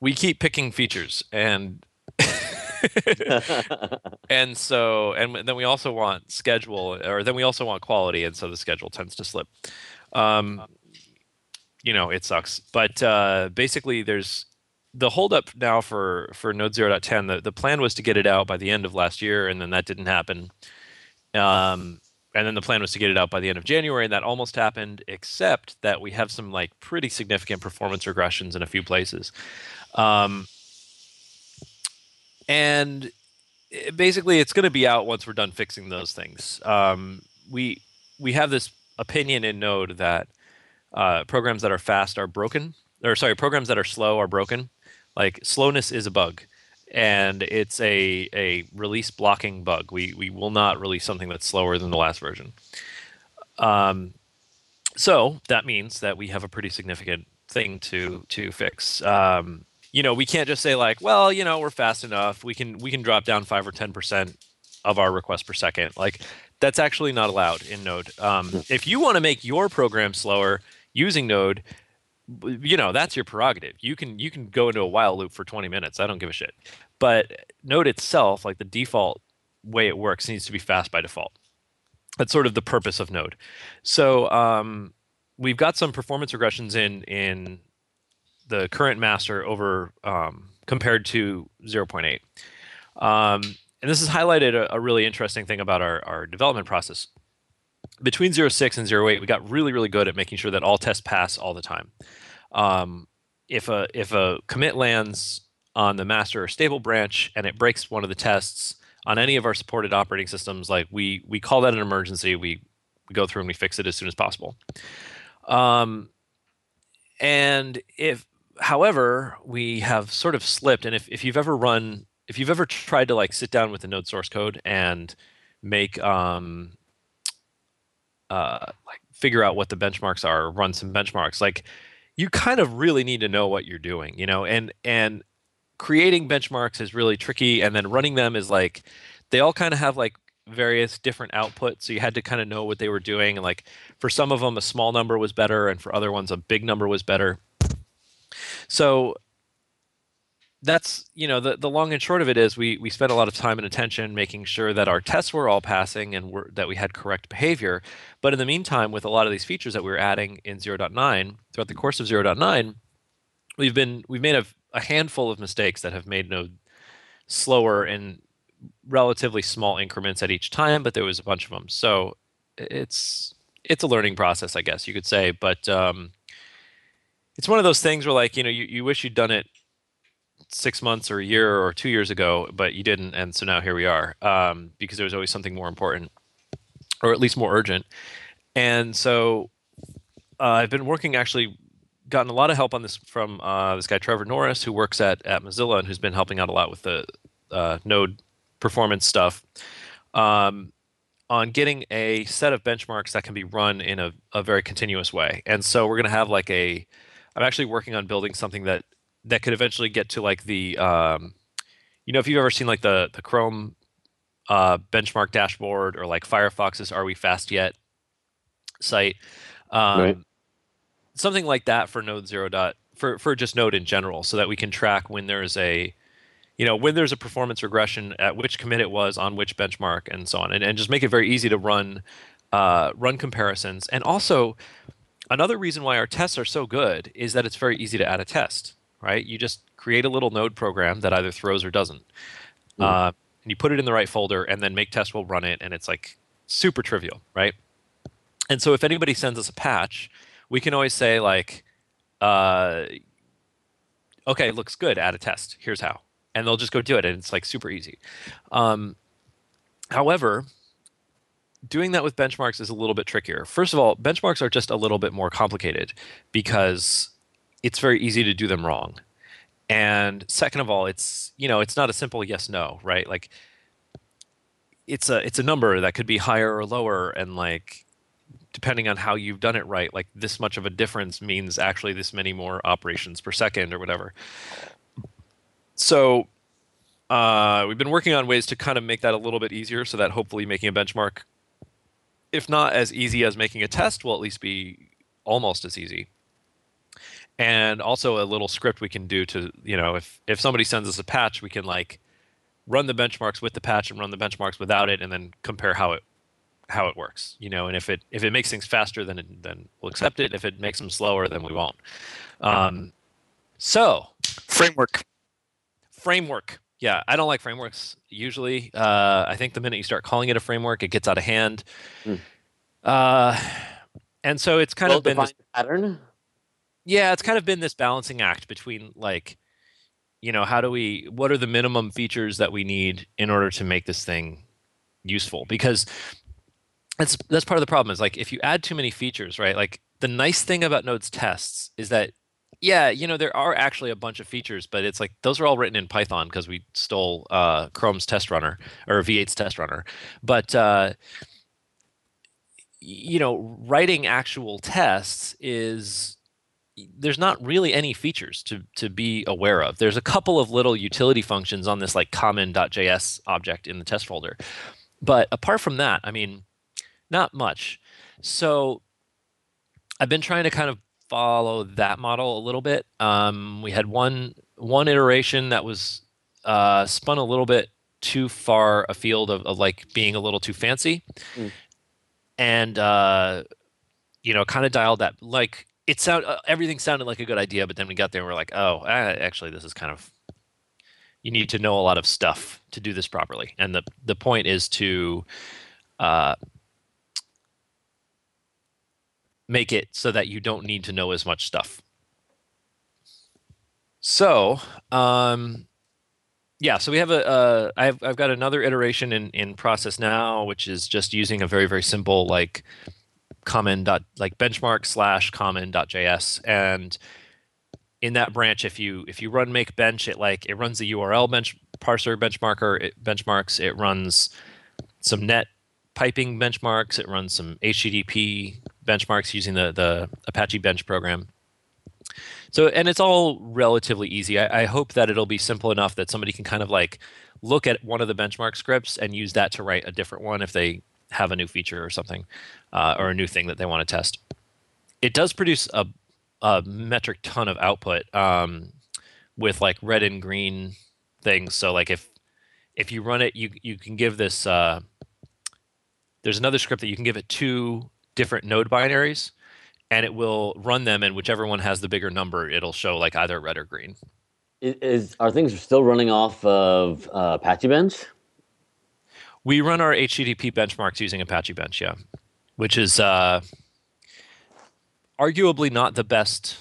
We keep picking features and and so and then we also want schedule or then we also want quality and so the schedule tends to slip. Um, you know, it sucks. But uh, basically there's the holdup now for for Node 0.10, the, the plan was to get it out by the end of last year, and then that didn't happen. Um, and then the plan was to get it out by the end of January, and that almost happened, except that we have some like pretty significant performance regressions in a few places. Um, and basically, it's going to be out once we're done fixing those things. Um, we we have this opinion in Node that uh, programs that are fast are broken, or sorry, programs that are slow are broken. Like slowness is a bug, and it's a a release blocking bug. We we will not release something that's slower than the last version. Um, so that means that we have a pretty significant thing to to fix. Um, you know, we can't just say like, well, you know, we're fast enough. We can we can drop down five or ten percent of our requests per second. Like that's actually not allowed in Node. Um, if you want to make your program slower using Node, you know that's your prerogative. You can you can go into a while loop for 20 minutes. I don't give a shit. But Node itself, like the default way it works, needs to be fast by default. That's sort of the purpose of Node. So um, we've got some performance regressions in in the current master over um, compared to 0.8. Um, and this has highlighted a, a really interesting thing about our, our development process. Between 0.6 and 0.8, we got really, really good at making sure that all tests pass all the time. Um, if a if a commit lands on the master or stable branch and it breaks one of the tests on any of our supported operating systems, like we we call that an emergency. We we go through and we fix it as soon as possible. Um, and if however we have sort of slipped and if, if you've ever run if you've ever tried to like sit down with the node source code and make um uh like figure out what the benchmarks are run some benchmarks like you kind of really need to know what you're doing you know? And and creating benchmarks is really tricky and then running them is like they all kind of have like various different outputs so you had to kind of know what they were doing and like for some of them a small number was better and for other ones a big number was better so that's you know the, the long and short of it is we we spent a lot of time and attention making sure that our tests were all passing and were, that we had correct behavior. But in the meantime with a lot of these features that we were adding in 0.9 throughout the course of 0.9 we've been we've made a, a handful of mistakes that have made node slower in relatively small increments at each time but there was a bunch of them so it's it's a learning process i guess you could say. But um, it's one of those things where like you know you, you wish you'd done it six months or a year or two years ago, but you didn't, and so now here we are um, because there was always something more important, or at least more urgent. And so uh, I've been working actually, gotten a lot of help on this from uh, this guy Trevor Norris, who works at at Mozilla and who's been helping out a lot with the uh, Node performance stuff. Um, on getting a set of benchmarks that can be run in a, a very continuous way. And so we're going to have like a, I'm actually working on building something that that could eventually get to like the, um, you know, if you've ever seen like the the Chrome uh, benchmark dashboard or like Firefox's Are We Fast Yet site, um,
Right.
something like that for Node Zero dot for for just Node in general, so that we can track when there's a you know when there's a performance regression at which commit it was on which benchmark and so on and, and just make it very easy to run uh, run comparisons and also another reason why our tests are so good is that it's very easy to add a test right? You just create a little node program that either throws or doesn't.
Mhm.
uh, and you put it in the right folder and then make test will run it and it's like super trivial right? And so if anybody sends us a patch we can always say like uh, okay looks good add a test. Here's how. And they'll just go do it and it's like super easy. Um, however doing that with benchmarks is a little bit trickier. First of all benchmarks are just a little bit more complicated because it's very easy to do them wrong. And second of all it's you know it's not a simple yes no right? Like it's a it's a number that could be higher or lower and like depending on how you've done it right like this much of a difference means actually this many more operations per second or whatever. So uh, we've been working on ways to kind of make that a little bit easier so that hopefully making a benchmark if not as easy as making a test will at least be almost as easy. And also a little script we can do to you know if if somebody sends us a patch we can like run the benchmarks with the patch and run the benchmarks without it and then compare how it how it works you know and if it if it makes things faster then it, then we'll accept it. If it makes them slower then we won't. Um, so
Framework.
framework yeah i don't like frameworks usually uh, i think the minute you start calling it a framework it gets out of hand
Hmm.
uh, and so it's kind
well
of been this,
pattern.
yeah it's kind of been this balancing act between like you know how do we what are the minimum features that we need in order to make this thing useful because that's that's part of the problem is like if you add too many features right like the nice thing about node's tests is that yeah you know there are actually a bunch of features but it's like those are all written in python because we stole uh, chrome's test runner or v8's test runner but uh, you know writing actual tests is there's not really any features to to be aware of. There's a couple of little utility functions on this like common.js object in the test folder. But apart from that, I mean, not much. So I've been trying to kind of follow that model a little bit. Um, we had one one iteration that was uh, spun a little bit too far afield of, of like being a little too fancy,
Mm.
and uh, you know, kind of dialed that like it sound uh, everything sounded like a good idea, but then we got there and we're like, oh, uh, actually, this is kind of you need to know a lot of stuff to do this properly, and the the point is to uh, make it so that you don't need to know as much stuff. So, um, yeah, so we have a, uh, I've, I've got another iteration in, in process now, which is just using a very, very simple like common dot like benchmark slash common dot JS. And in that branch, if you, if you run make bench, it like, it runs the URL bench parser benchmarker, it benchmarks, it runs some net piping benchmarks, it runs some HTTP benchmarks using the, the Apache bench program. So, and it's all relatively easy. I, I hope that it'll be simple enough that somebody can kind of like look at one of the benchmark scripts and use that to write a different one if they have a new feature or something, uh, or a new thing that they want to test. It does produce a, a metric ton of output um, with like red and green things. So, like if if you run it, you you can give this. Uh, there's another script that you can give it two different node binaries and it will run them and whichever one has the bigger number it'll show like either red or green
Is, are things still running off of uh, Apache Bench?
we run our http benchmarks using apache bench yeah which is uh, arguably not the best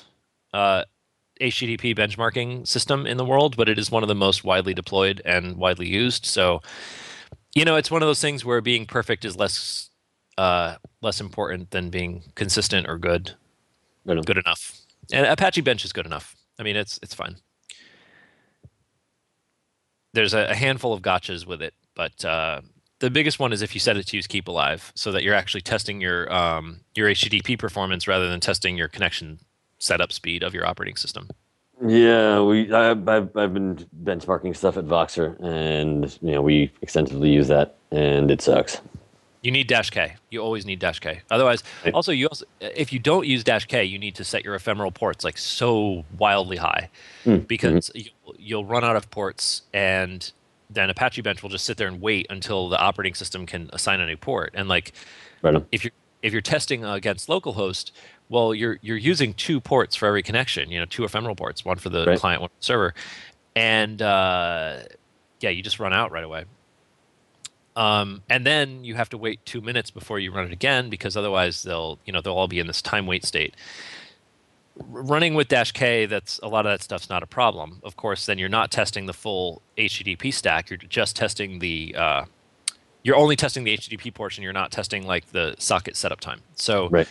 uh, HTTP benchmarking system in the world, but it is one of the most widely deployed and widely used. So, you know, it's one of those things where being perfect is less uh, less important than being consistent or good, good enough. And Apache Bench is good enough. I mean, it's it's fine. There's a, a handful of gotchas with it, but uh, the biggest one is if you set it to use keep alive, so that you're actually testing your um, your HTTP performance rather than testing your connection setup speed of your operating system.
Yeah, we I, I've I've been benchmarking stuff at Voxer, and you know we extensively use that, and it sucks.
You need dash k. You always need dash k. Otherwise, also you also if you don't use dash k, you need to set your ephemeral ports like so wildly high, mm. because mm-hmm. you, you'll run out of ports, and then Apache Bench will just sit there and wait until the operating system can assign a new port. And like, right if you're if you're testing against localhost, well, you're you're using two ports for every connection. You know, two ephemeral ports, one for the right. client, one for the server, and uh, yeah, you just run out right away. Um, and then you have to wait two minutes before you run it again because otherwise they'll you know they'll all be in this time wait state. Running with Dash K, that's a lot of that stuff's not a problem. Of course, then you're not testing the full HTTP stack. You're just testing the uh, you're only testing the HTTP portion. You're not testing like the socket setup time. So
right.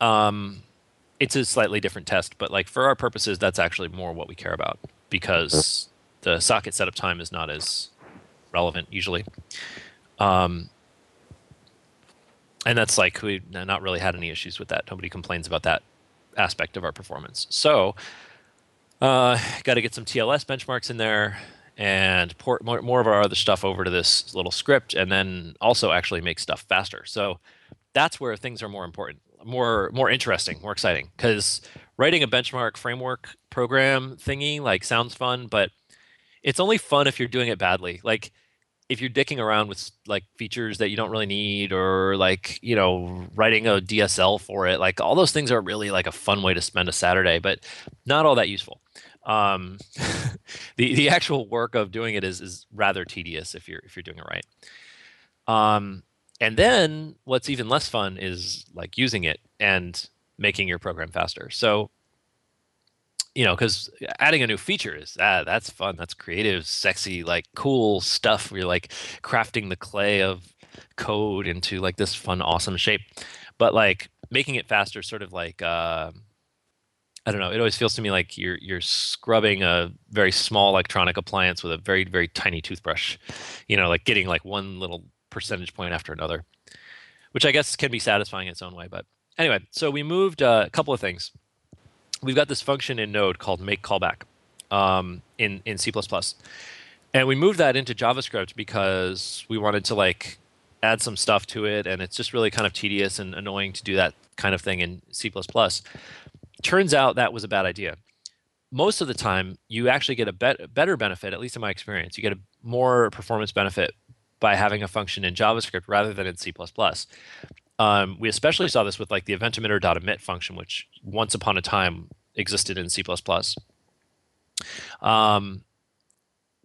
Um, it's a slightly different test, but like for our purposes, that's actually more what we care about because the socket setup time is not as relevant usually. Um, and that's like we've not really had any issues with that. Nobody complains about that aspect of our performance. So, uh, got to get some TLS benchmarks in there and port more, more of our other stuff over to this little script, and then also actually make stuff faster. So that's where things are more important more more interesting, more exciting. Because writing a benchmark framework program thingy like sounds fun, but it's only fun if you're doing it badly. Like if you're dicking around with like features that you don't really need or like you know writing a dsl for it like all those things are really like a fun way to spend a saturday but not all that useful um, the the actual work of doing it is is rather tedious if you're if you're doing it right um, and then what's even less fun is like using it and making your program faster. So, you know, because adding a new feature is ah, that's fun. That's creative, sexy, like cool stuff. You're like crafting the clay of code into like this fun, awesome shape. But like making it faster, sort of like uh, I don't know. It always feels to me like you're you're scrubbing a very small electronic appliance with a very very tiny toothbrush. You know, like getting like one little percentage point after another, which I guess can be satisfying in its own way. But anyway, so we moved uh, a couple of things. We've got this function in Node called make callback um, in in C++, and we moved that into JavaScript because we wanted to like add some stuff to it, and it's just really kind of tedious and annoying to do that kind of thing in C++. Turns out that was a bad idea. Most of the time, you actually get a bet- better benefit, at least in my experience. You get a more performance benefit by having a function in JavaScript rather than in C++. Um, we especially saw this with like the event emitter.emit function, which once upon a time existed in C++. Um,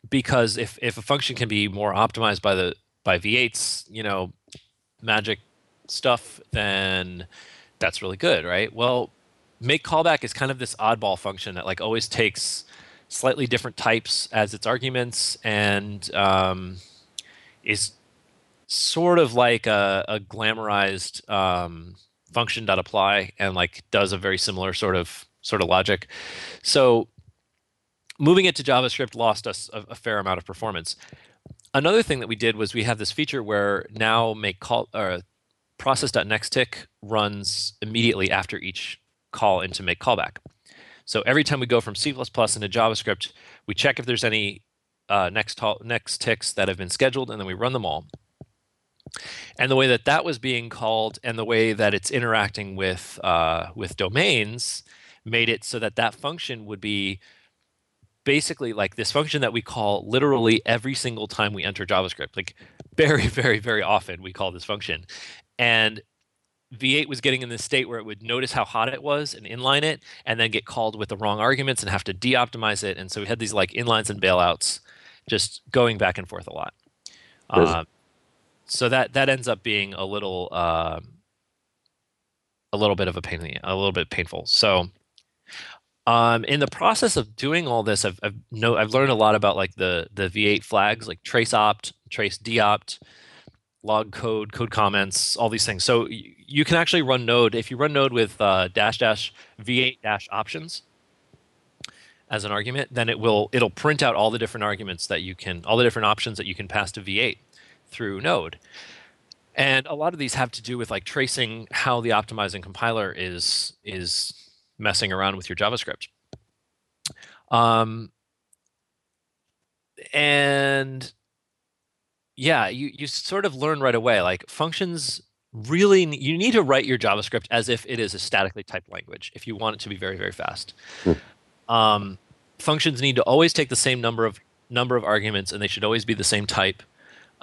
because if, if a function can be more optimized by the by V8's, you know, magic stuff, then that's really good, right? Well, make callback is kind of this oddball function that like always takes slightly different types as its arguments and um, is sort of like a, a glamorized um, function dot apply and like does a very similar sort of sort of logic. So moving it to JavaScript lost us a, a fair amount of performance. Another thing that we did was we have this feature where now make call uh, process.nextTick runs immediately after each call into make callback. So every time we go from C++ into JavaScript, we check if there's any uh, next next ticks that have been scheduled, and then we run them all. And the way that that was being called, and the way that it's interacting with uh, with domains, made it so that that function would be basically like this function that we call literally every single time we enter JavaScript. Like very, very, very often we call this function, and V8 was getting in this state where it would notice how hot it was and inline it, and then get called with the wrong arguments and have to de-optimize it. And so we had these like inlines and bailouts just going back and forth a lot. Um, so that that ends up being a little uh, a little bit of a pain, a little bit painful. So Um, in the process of doing all this, I've, I've I've learned a lot about like the the V8 flags, like trace opt, trace deopt, log code, code comments, all these things. So y- you can actually run Node if you run Node with uh, dash dash V8 dash options as an argument, then it will it'll print out all the different arguments that you can, all the different options that you can pass to V8 through Node. And a lot of these have to do with like tracing how the optimizing compiler is is messing around with your JavaScript. Um, and yeah, you you sort of learn right away like functions really you need to write your JavaScript as if it is a statically typed language if you want it to be very very fast. Um, functions need to always take the same number of number of arguments and they should always be the same type.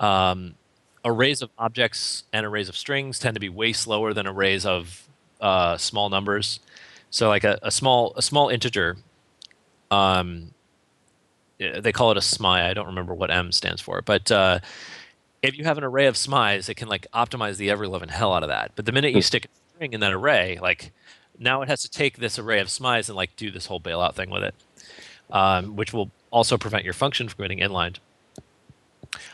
Um, arrays of objects and arrays of strings tend to be way slower than arrays of uh, small numbers. So like a, a small a small integer, um, they call it a SMI. I don't remember what M stands for, but uh, if you have an array of SMIs, it can like optimize the ever loving hell out of that. But the minute you stick a string in that array, like now it has to take this array of SMIs and like do this whole bailout thing with it, um, which will also prevent your function from getting inlined.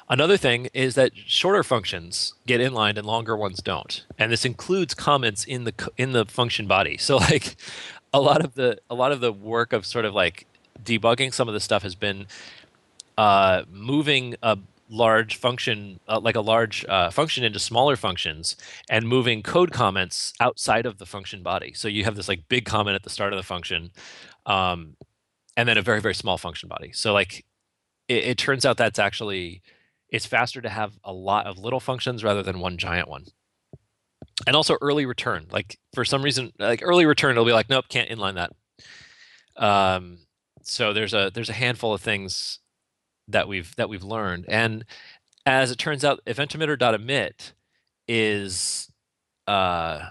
Another thing is that shorter functions get inlined and longer ones don't, and this includes comments in the in the function body. So like a lot of the a lot of the work of sort of like debugging some of the stuff has been uh, moving a large function uh, like a large uh, function into smaller functions and moving code comments outside of the function body. So you have this like big comment at the start of the function, um, and then a very very small function body. So like it, it turns out that's actually it's faster to have a lot of little functions rather than one giant one. And also early return like for some reason like early return it'll be like nope can't inline that. Um, so there's a there's a handful of things that we've that we've learned. And as it turns out event emitter.emit is uh,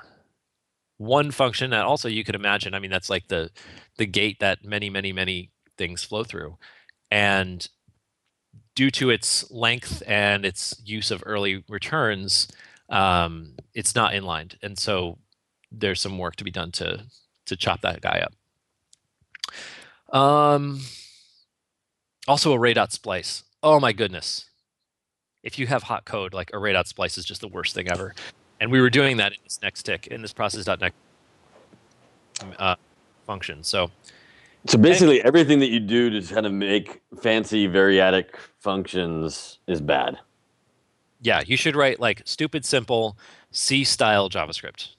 one function that also you could imagine i mean that's like the the gate that many many many things flow through. And due to its length and its use of early returns, um, it's not inlined, and so there's some work to be done to to chop that guy up. Um, also, array.splice. Oh my goodness! If you have hot code, like array.splice is just the worst thing ever. And we were doing that in this next tick in this process.next uh, function. So
So basically, everything that you do to kind of make fancy variadic functions is bad.
Yeah, you should write like stupid simple C style JavaScript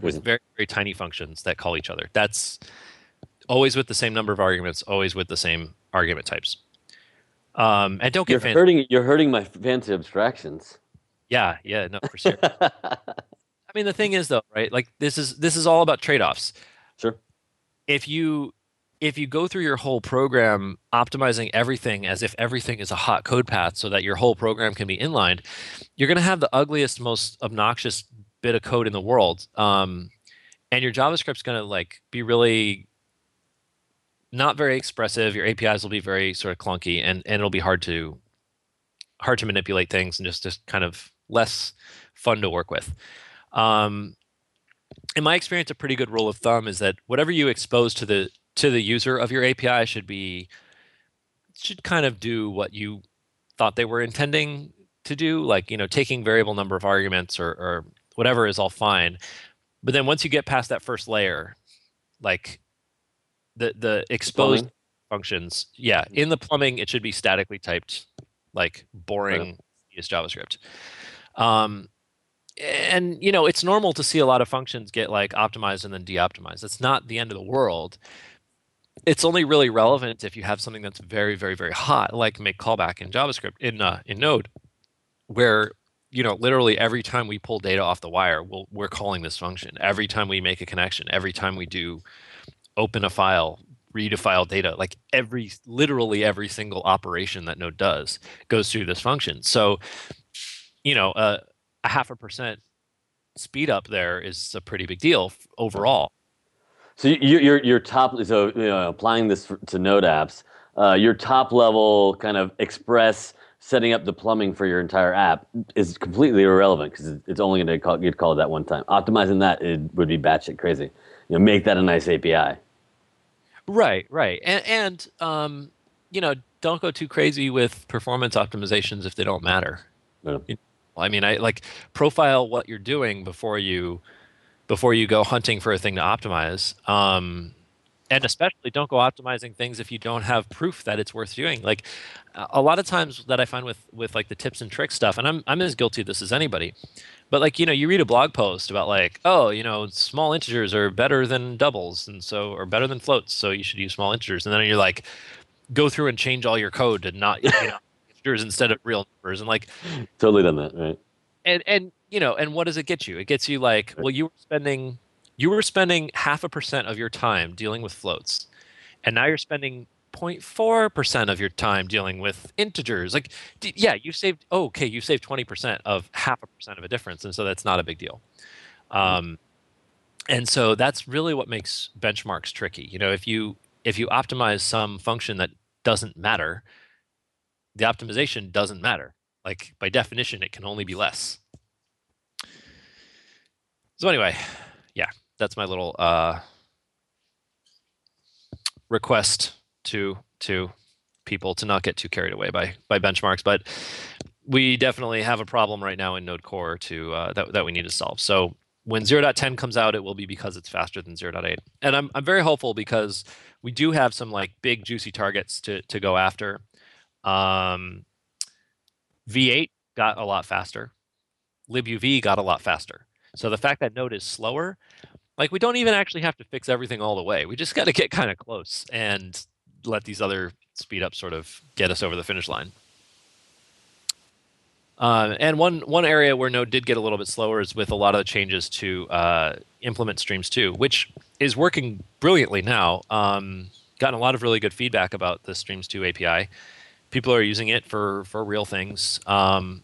with very very tiny functions that call each other. That's always with the same number of arguments, always with the same argument types. Um, and don't
You're
get fancy.
hurting. You're hurting my fancy abstractions.
Yeah, yeah, no, for sure. I mean, the thing is though, right? Like this is this is all about trade-offs.
sure.
If you if you go through your whole program optimizing everything as if everything is a hot code path so that your whole program can be inlined, you're going to have the ugliest, most obnoxious bit of code in the world. Um, and your JavaScript's going to like be really not very expressive. Your APIs will be very sort of clunky, and and it'll be hard to hard to manipulate things and just just kind of less fun to work with. Um, in my experience, a pretty good rule of thumb is that whatever you expose to the to the user of your API should be should kind of do what you thought they were intending to do. Like you know, taking variable number of arguments or, or whatever is all fine. But then once you get past that first layer, like the the exposed
Plumbing.
functions, yeah, in the plumbing it should be statically typed, like boring is JavaScript. Um, and you know it's normal to see a lot of functions get like optimized and then de-optimized. It's not the end of the world. It's only really relevant if you have something that's very, very, very hot, like make callback in JavaScript in uh, in Node, where you know literally every time we pull data off the wire, we'll, we're calling this function. Every time we make a connection, every time we do open a file, read a file data, like every literally every single operation that Node does goes through this function. So, you know, uh, a half a percent speed up there is a pretty big deal overall.
So you, your your top so you know, applying this to Node apps, uh, your top level kind of express setting up the plumbing for your entire app is completely irrelevant because it's only going to call, get called that one time. Optimizing that it would be batshit crazy. You know, make that a nice API.
Right, right, and and um, you know, don't go too crazy with performance optimizations if they don't matter.
Yeah.
I mean, I like profile what you're doing before you before you go hunting for a thing to optimize. Um, and especially don't go optimizing things if you don't have proof that it's worth doing. Like a lot of times that I find with with like the tips and tricks stuff, and I'm I'm as guilty of this as anybody. But like you know, you read a blog post about like, oh, you know, small integers are better than doubles, and so or better than floats, so you should use small integers. And then you're like, go through and change all your code to not you know integers instead of real numbers, and like
Totally done that, right?
and and you know and what does it get you? It gets you like well you were spending you were spending half a percent of your time dealing with floats and now you're spending 0.4% of your time dealing with integers. Like d- yeah you saved oh, okay you saved 20% of half a percent of a difference and so that's not a big deal. Um, and so that's really what makes benchmarks tricky. You know if you if you optimize some function that doesn't matter the optimization doesn't matter. Like by definition, it can only be less. So anyway, yeah, that's my little uh, request to to people to not get too carried away by by benchmarks. But we definitely have a problem right now in Node Core to uh, that that we need to solve. So when 0.10 comes out, it will be because it's faster than 0.8. And I'm I'm very hopeful because we do have some like big juicy targets to to go after. Um, V8 got a lot faster. libuv got a lot faster. So the fact that Node is slower, like we don't even actually have to fix everything all the way. We just got to get kind of close and let these other speed ups sort of get us over the finish line. Uh, and one one area where Node did get a little bit slower is with a lot of the changes to uh, implement Streams 2, which is working brilliantly now. Um, gotten a lot of really good feedback about the Streams 2 API people are using it for for real things. Um,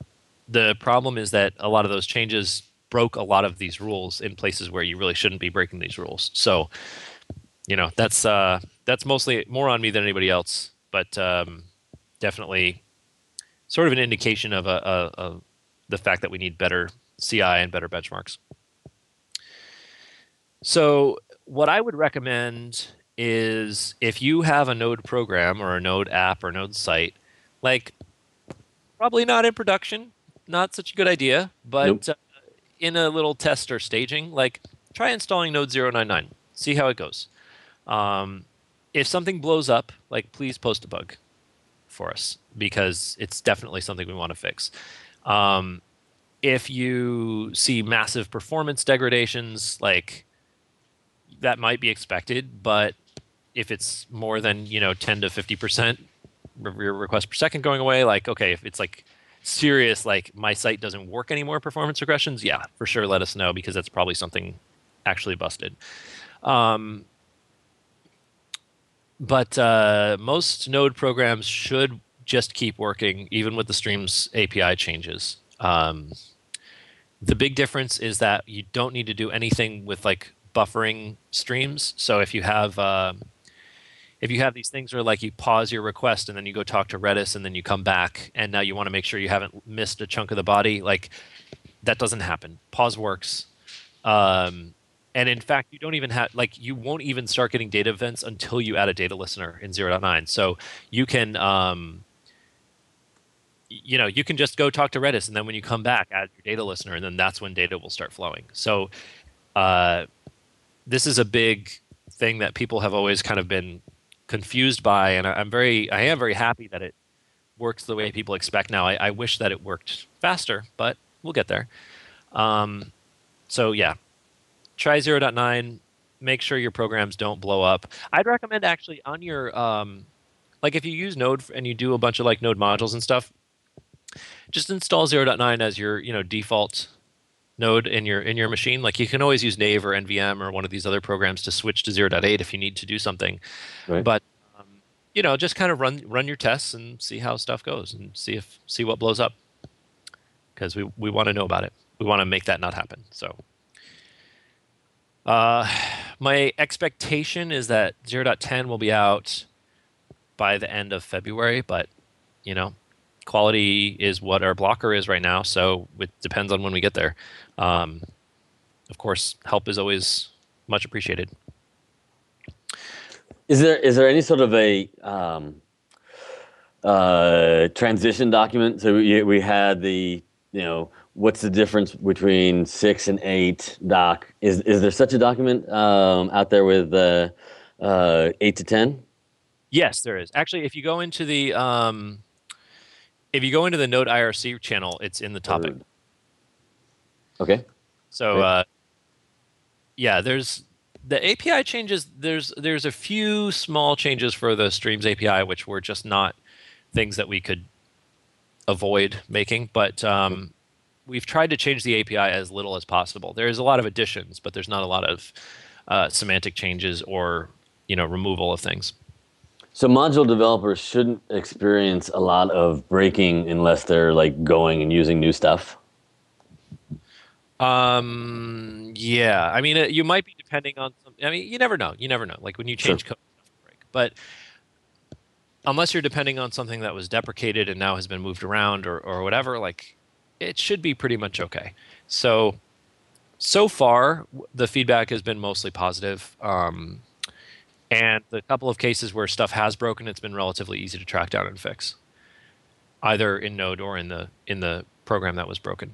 the problem is that a lot of those changes broke a lot of these rules in places where you really shouldn't be breaking these rules. So, you know, that's uh, that's mostly more on me than anybody else, but um, definitely sort of an indication of a, a, a the fact that we need better CI and better benchmarks. So, what I would recommend is if you have a Node program or a Node app or Node site, like probably not in production, not such a good idea, but nope. In a little test or staging, like try installing Node 099, see how it goes. Um, if something blows up, like please post a bug for us because it's definitely something we want to fix. Um, if you see massive performance degradations, like that might be expected, but if it's more than you know 10 to 50 percent requests per second going away like okay if it's like serious like my site doesn't work anymore performance regressions yeah for sure let us know because that's probably something actually busted. Um, but uh, most node programs should just keep working even with the streams api changes. Um, the big difference is that you don't need to do anything with like buffering streams. So if you have uh, if you have these things where like you pause your request and then you go talk to Redis and then you come back and now you want to make sure you haven't missed a chunk of the body, like that doesn't happen. Pause works. Um, and in fact, you don't even have like you won't even start getting data events until you add a data listener in 0.9. So you can um, you know you can just go talk to redis and then when you come back add your data listener and then that's when data will start flowing so uh, this is a big thing that people have always kind of been confused by, and I, am very, I am very happy that it works the way people expect now. I, I wish that it worked faster, but we'll get there. Um, so yeah, try 0.9. Make sure your programs don't blow up. I'd recommend actually on your, um, like if you use Node and you do a bunch of like Node modules and stuff, just install 0.9 as your you know default node in your in your machine. Like you can always use Nave or NVM or one of these other programs to switch to 0.8 if you need to do something. Right. But um, you know, just kind of run run your tests and see how stuff goes and see if see what blows up. Because we we want to know about it. We want to make that not happen. So. Uh, my expectation is that 0.10 will be out by the end of February, but you know, quality is what our blocker is right now, so it depends on when we get there. Um, of course, help is always much appreciated.
Is there is there any sort of a um, uh, transition document? So we, we had the you know what's the difference between six and eight doc? Is is there such a document um, out there with uh, uh, eight to ten?
Yes, there is. Actually, if you go into the um, if you go into the Node IRC channel, it's in the topic.
Okay.
So, uh, yeah, there's the API changes. There's there's a few small changes for the Streams API, which were just not things that we could avoid making. But um, we've tried to change the API as little as possible. There's a lot of additions, but there's not a lot of uh, semantic changes or you know removal of things.
So module developers shouldn't experience a lot of breaking unless they're like going and using new stuff.
Um. Yeah. I mean, uh, you might be depending on. Some, I mean, you never know. You never know. Like when you
Sure.
change code, stuff will break. But unless you're depending on something that was deprecated and now has been moved around or or whatever, like it should be pretty much okay. So so far, the feedback has been mostly positive. Um, and the couple of cases where stuff has broken, it's been relatively easy to track down and fix, either in Node or in the in the program that was broken.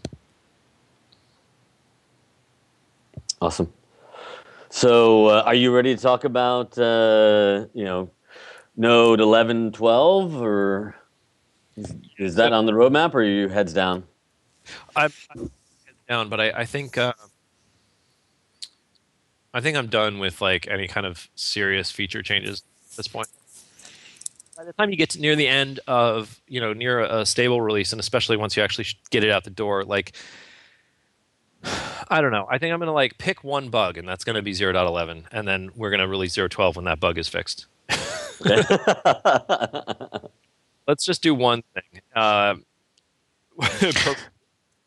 Awesome. So, uh, are you ready to talk about uh, you know Node 11, 12, or is, is that on the roadmap, or are you heads down?
I'm, I'm heads down, but I, I think uh, I think I'm done with like any kind of serious feature changes at this point. By the time you get to near the end of you know near a, a stable release, and especially once you actually get it out the door, like I don't know. I think I'm gonna like pick one bug, and that's gonna be 0.11, and then we're gonna release 0.12 when that bug is fixed. Let's just do one thing. Uh,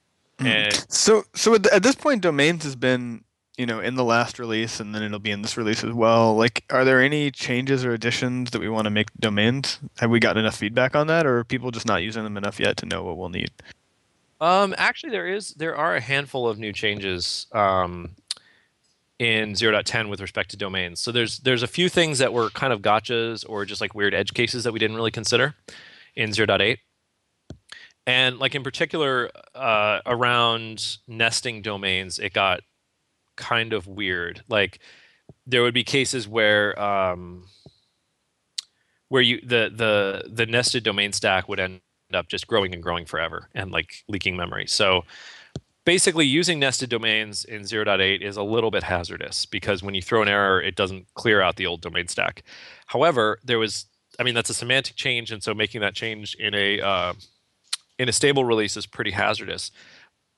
and
So, so at, at this point, domains has been, you know, in the last release, and then it'll be in this release as well. Like, are there any changes or additions that we want to make domains? Have we gotten enough feedback on that, or are people just not using them enough yet to know what we'll need?
Um, actually, there is there are a handful of new changes um, in 0.10 with respect to domains. So there's there's a few things that were kind of gotchas or just like weird edge cases that we didn't really consider in 0.8. And like in particular uh, around nesting domains, it got kind of weird. Like there would be cases where um, where you the the the nested domain stack would end up just growing and growing forever and like leaking memory. So basically using nested domains in 0.8 is a little bit hazardous because when you throw an error it doesn't clear out the old domain stack. However, there was I mean that's a semantic change and so making that change in a uh, in a stable release is pretty hazardous.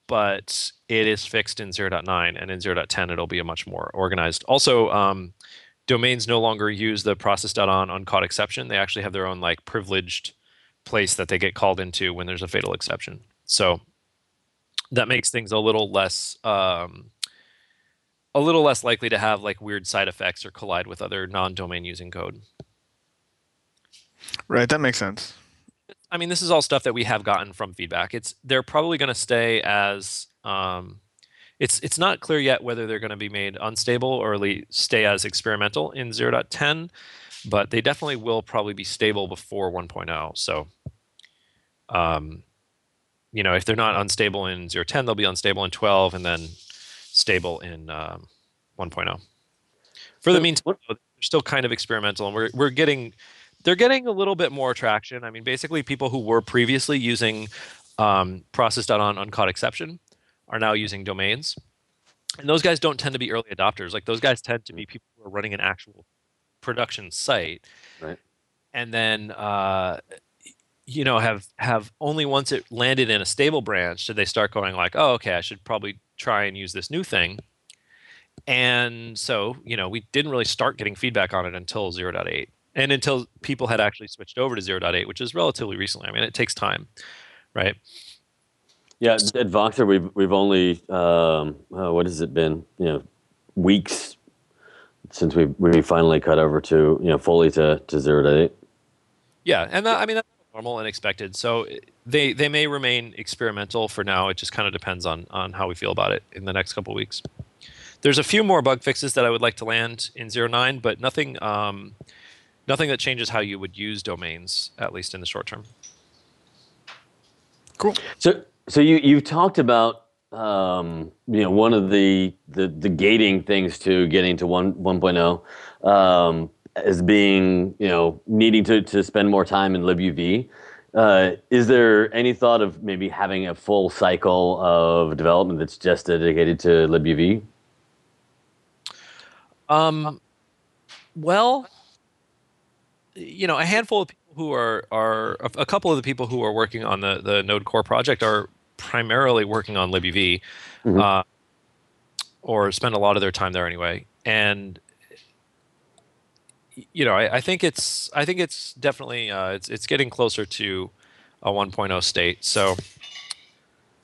But it is fixed in 0.9 and in 0.10 it'll be a much more organized. Also um, domains no longer use the process.on uncaught exception. They actually have their own like privileged place that they get called into when there's a fatal exception. So that makes things a little less um, a little less likely to have like weird side effects or collide with other non-domain using code.
Right, that makes sense.
I mean, this is all stuff that we have gotten from feedback. It's they're probably going to stay as um, it's it's not clear yet whether they're going to be made unstable or at least stay as experimental in 0.10, but they definitely will probably be stable before 1.0. So, um, you know, if they're not unstable in 0.10, they'll be unstable in 12, and then stable in um, 1.0. For the meantime, they're still kind of experimental, and we're we're getting they're getting a little bit more traction. I mean, basically, people who were previously using um, process.on uncaught exception are now using domains. And those guys don't tend to be early adopters. Like those guys tend to be people who are running an actual production site.
Right.
And then uh, you know have have only once it landed in a stable branch did they start going like, oh, okay, I should probably try and use this new thing. And so, you know, we didn't really start getting feedback on it until 0.8 and until people had actually switched over to 0.8, which is relatively recently. I mean, it takes time, right?
Yeah, at Voxer, we've we've only um, uh, what has it been? You know, weeks since we we finally cut over to you know fully to to zero to eight.
Yeah, and that, I mean that's normal and expected. So they they may remain experimental for now. It just kind of depends on on how we feel about it in the next couple weeks. there's a few more bug fixes that I would like to land in 09, but nothing um, nothing that changes how you would use domains, at least in the short term.
Cool.
So, so you you've talked about um, you know one of the, the the gating things to getting to one 1.0 um, as being you know needing to to spend more time in libuv. Uh, is there any thought of maybe having a full cycle of development that's just dedicated to libuv?
Um, well, you know, a handful of people who are are a couple of the people who are working on the the Node Core project are primarily working on libuv,
Mhm.
uh, or spend a lot of their time there anyway. And you know, I, I think it's I think it's definitely uh, it's it's getting closer to a 1.0 state. So,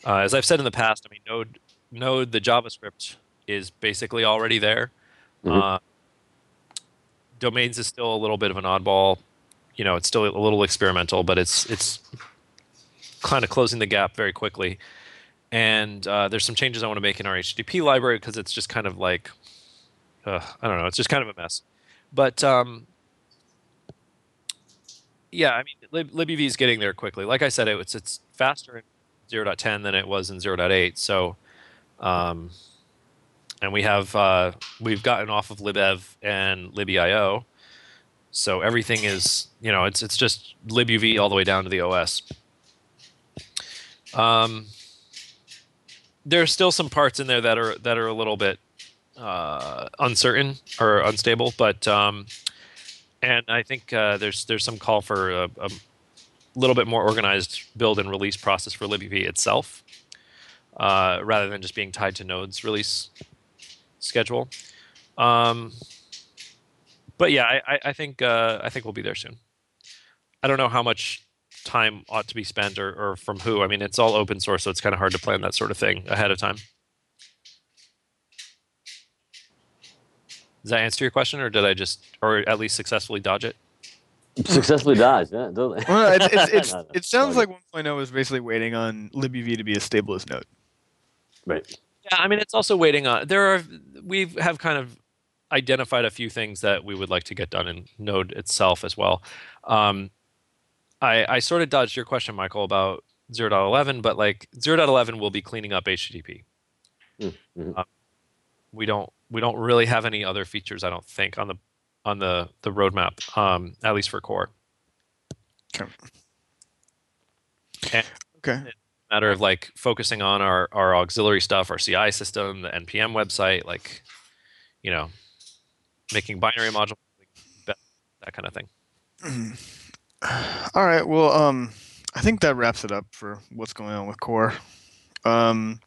uh, as I've said in the past, I mean, Node Node the JavaScript is basically already there.
Mhm.
Domains is still a little bit of an oddball. You know, it's still a little experimental, but it's it's kind of closing the gap very quickly. And uh, there's some changes I want to make in our HTTP library because it's just kind of like, uh, I don't know, it's just kind of a mess. But um, yeah, I mean, lib, libuv is getting there quickly. Like I said, it, it's it's faster in 0.10 than it was in 0.8. So, um, and we have uh, we've gotten off of libev and libeio, so everything is you know it's it's just libuv all the way down to the OS. Um, there are still some parts in there that are that are a little bit uh, uncertain or unstable, but um, and I think uh, there's there's some call for a, a little bit more organized build and release process for libuv itself, uh, rather than just being tied to Node's release schedule. Um, but yeah, I, I, I think uh, I think we'll be there soon. I don't know how much time ought to be spent or, or from who. I mean, it's all open source, so it's kind of hard to plan that sort of thing ahead of time. Does that answer your question, or did I just, or at least successfully dodge it?
Successfully dodged. Yeah, totally.
Well, it's, it's, it's,
No, no,
it sounds
sorry.
like 1.0 is basically waiting on libuv to be as stable as Node.
right.
Yeah, I mean, it's also waiting on. There are we have kind of identified a few things that we would like to get done in Node itself as well. Um, I I sort of dodged your question, Mikeal, about 0.11, but like 0.11 will be cleaning up HTTP.
Mm, mhm.
Uh, we don't we don't really have any other features, I don't think, on the on the the roadmap, um, at least for core.
Okay. Okay.
Matter of like focusing on our, our auxiliary stuff, our CI system, the NPM website, like, you know, making binary module, that kind of thing.
All right. Well, um, I think that wraps it up for what's going on with Core. Um,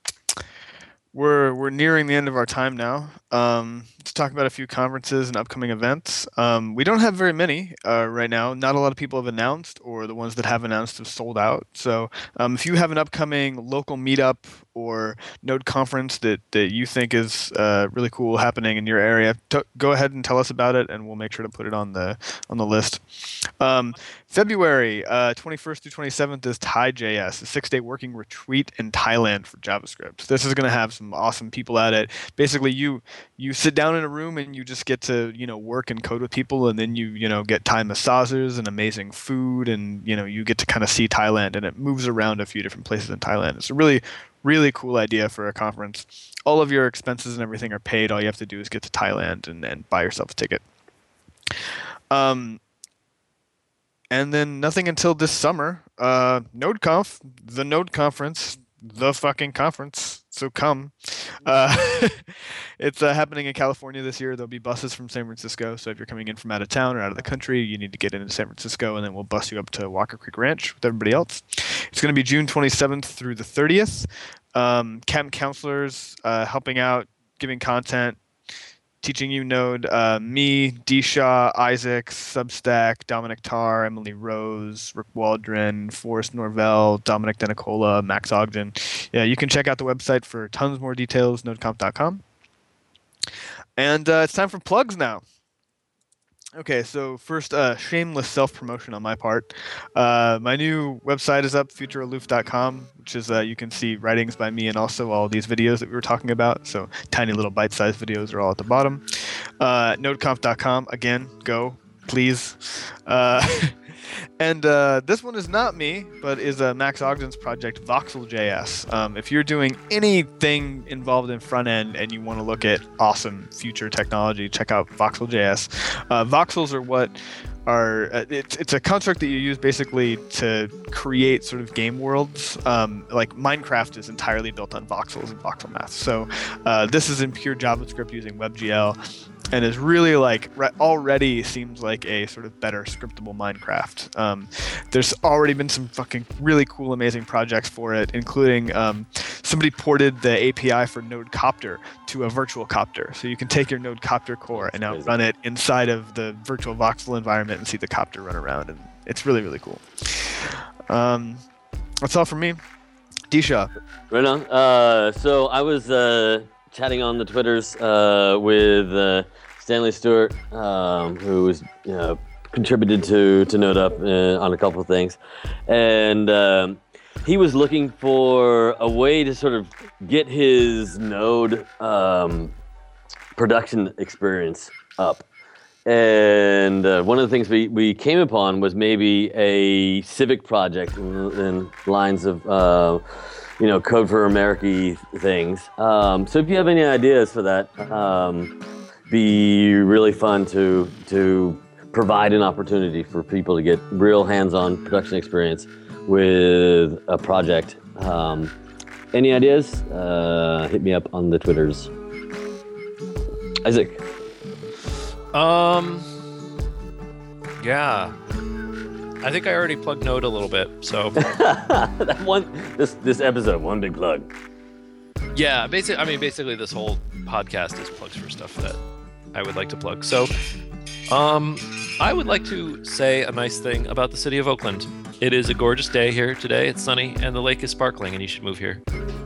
we're we're nearing the end of our time now. Um, let's talk about a few conferences and upcoming events. Um, we don't have very many uh, right now. Not a lot of people have announced, or the ones that have announced have sold out. So, um, if you have an upcoming local meetup or Node conference that that you think is uh, really cool happening in your area, t- go ahead and tell us about it, and we'll make sure to put it on the on the list. Um, February uh, 21st through 27th is Thai.js, a six-day working retreat in Thailand for JavaScript. This is going to have some awesome people at it. Basically, you you sit down in a room and you just get to you know work and code with people, and then you you know get Thai massages and amazing food, and you know you get to kind of see Thailand, and it moves around a few different places in Thailand. It's a really really cool idea for a conference. All of your expenses and everything are paid. All you have to do is get to Thailand and, and buy yourself a ticket. Um, and then nothing until this summer. Uh, NodeConf, the Node conference, the fucking conference. So come. Uh, it's uh, happening in California this year. There'll be buses from San Francisco. So if you're coming in from out of town or out of the country, you need to get into San Francisco, and then we'll bus you up to Walker Creek Ranch with everybody else. It's going to be June 27th through the 30th. Um, camp counselors uh, helping out, giving content, teaching you Node. Uh, me, D Shaw, Isaac, Substack, Dominic Tarr, Emily Rose, Rick Waldron, Forrest Norvell, Domenic Denicola, Max Ogden. Yeah, you can check out the website for tons more details, nodeconf.com. And uh, it's time for plugs now. Okay, so first, uh, shameless self promotion on my part. Uh, my new website is up, futurealoof.com, which is uh, you can see writings by me and also all these videos that we were talking about. So tiny little bite sized videos are all at the bottom. Uh, nodeconf.com, again, go, please. And uh, this one is not me, but is uh, Max Ogden's project Voxel.js. Um, if you're doing anything involved in front end and you want to look at awesome future technology, check out Voxel.js. Uh, voxels are what are uh, it's, it's a construct that you use basically to create sort of game worlds. Um, like minecraft is entirely built on voxels and voxel math. So uh, this is in pure javascript using webgl and is really like re- already seems like a sort of better scriptable Minecraft. Um, there's already been some fucking really cool, amazing projects for it, including um, somebody ported the API for Node Copter to a virtual copter, so you can take your Node Copter core and now run it inside of the virtual voxel environment and see the copter run around, and it's really really cool. Um, that's all from me. D Shaw.
Right on. Uh, so I was uh, chatting on the Twitters uh, with uh, Stanley Stewart, um, who was you know, contributed to to NodeUp uh, on a couple of things, and um, he was looking for a way to sort of get his Node um, production experience up. And uh, one of the things we, we came upon was maybe a civic project in, in lines of uh, you know, code for America things. Um, so if you have any ideas for that, um, be really fun to to provide an opportunity for people to get real hands-on production experience with a project. Um, any ideas? Uh, hit me up on the Twitters. Isaac.
Um. Yeah. I think I already plugged Node a little bit, so
that one this this episode one big plug.
yeah. Basically, I mean, basically, this whole podcast is plugs for stuff that I would like to plug. So, um, I would like to say a nice thing about the city of Oakland. It is a gorgeous day here today. It's sunny and the lake is sparkling, and you should move here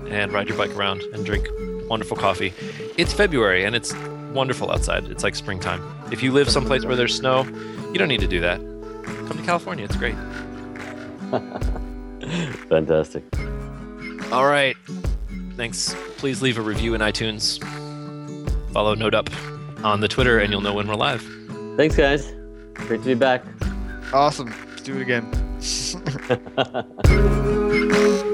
and ride your bike around and drink wonderful coffee. It's February and it's wonderful outside. It's like springtime. If you live someplace where there's snow, you don't need to do that. Come to California. It's great.
Fantastic.
All right. Thanks. Please leave a review in iTunes. Follow NodeUp on the Twitter, and you'll know when we're live.
Thanks, guys. Great to be back.
Awesome. Let's do it again.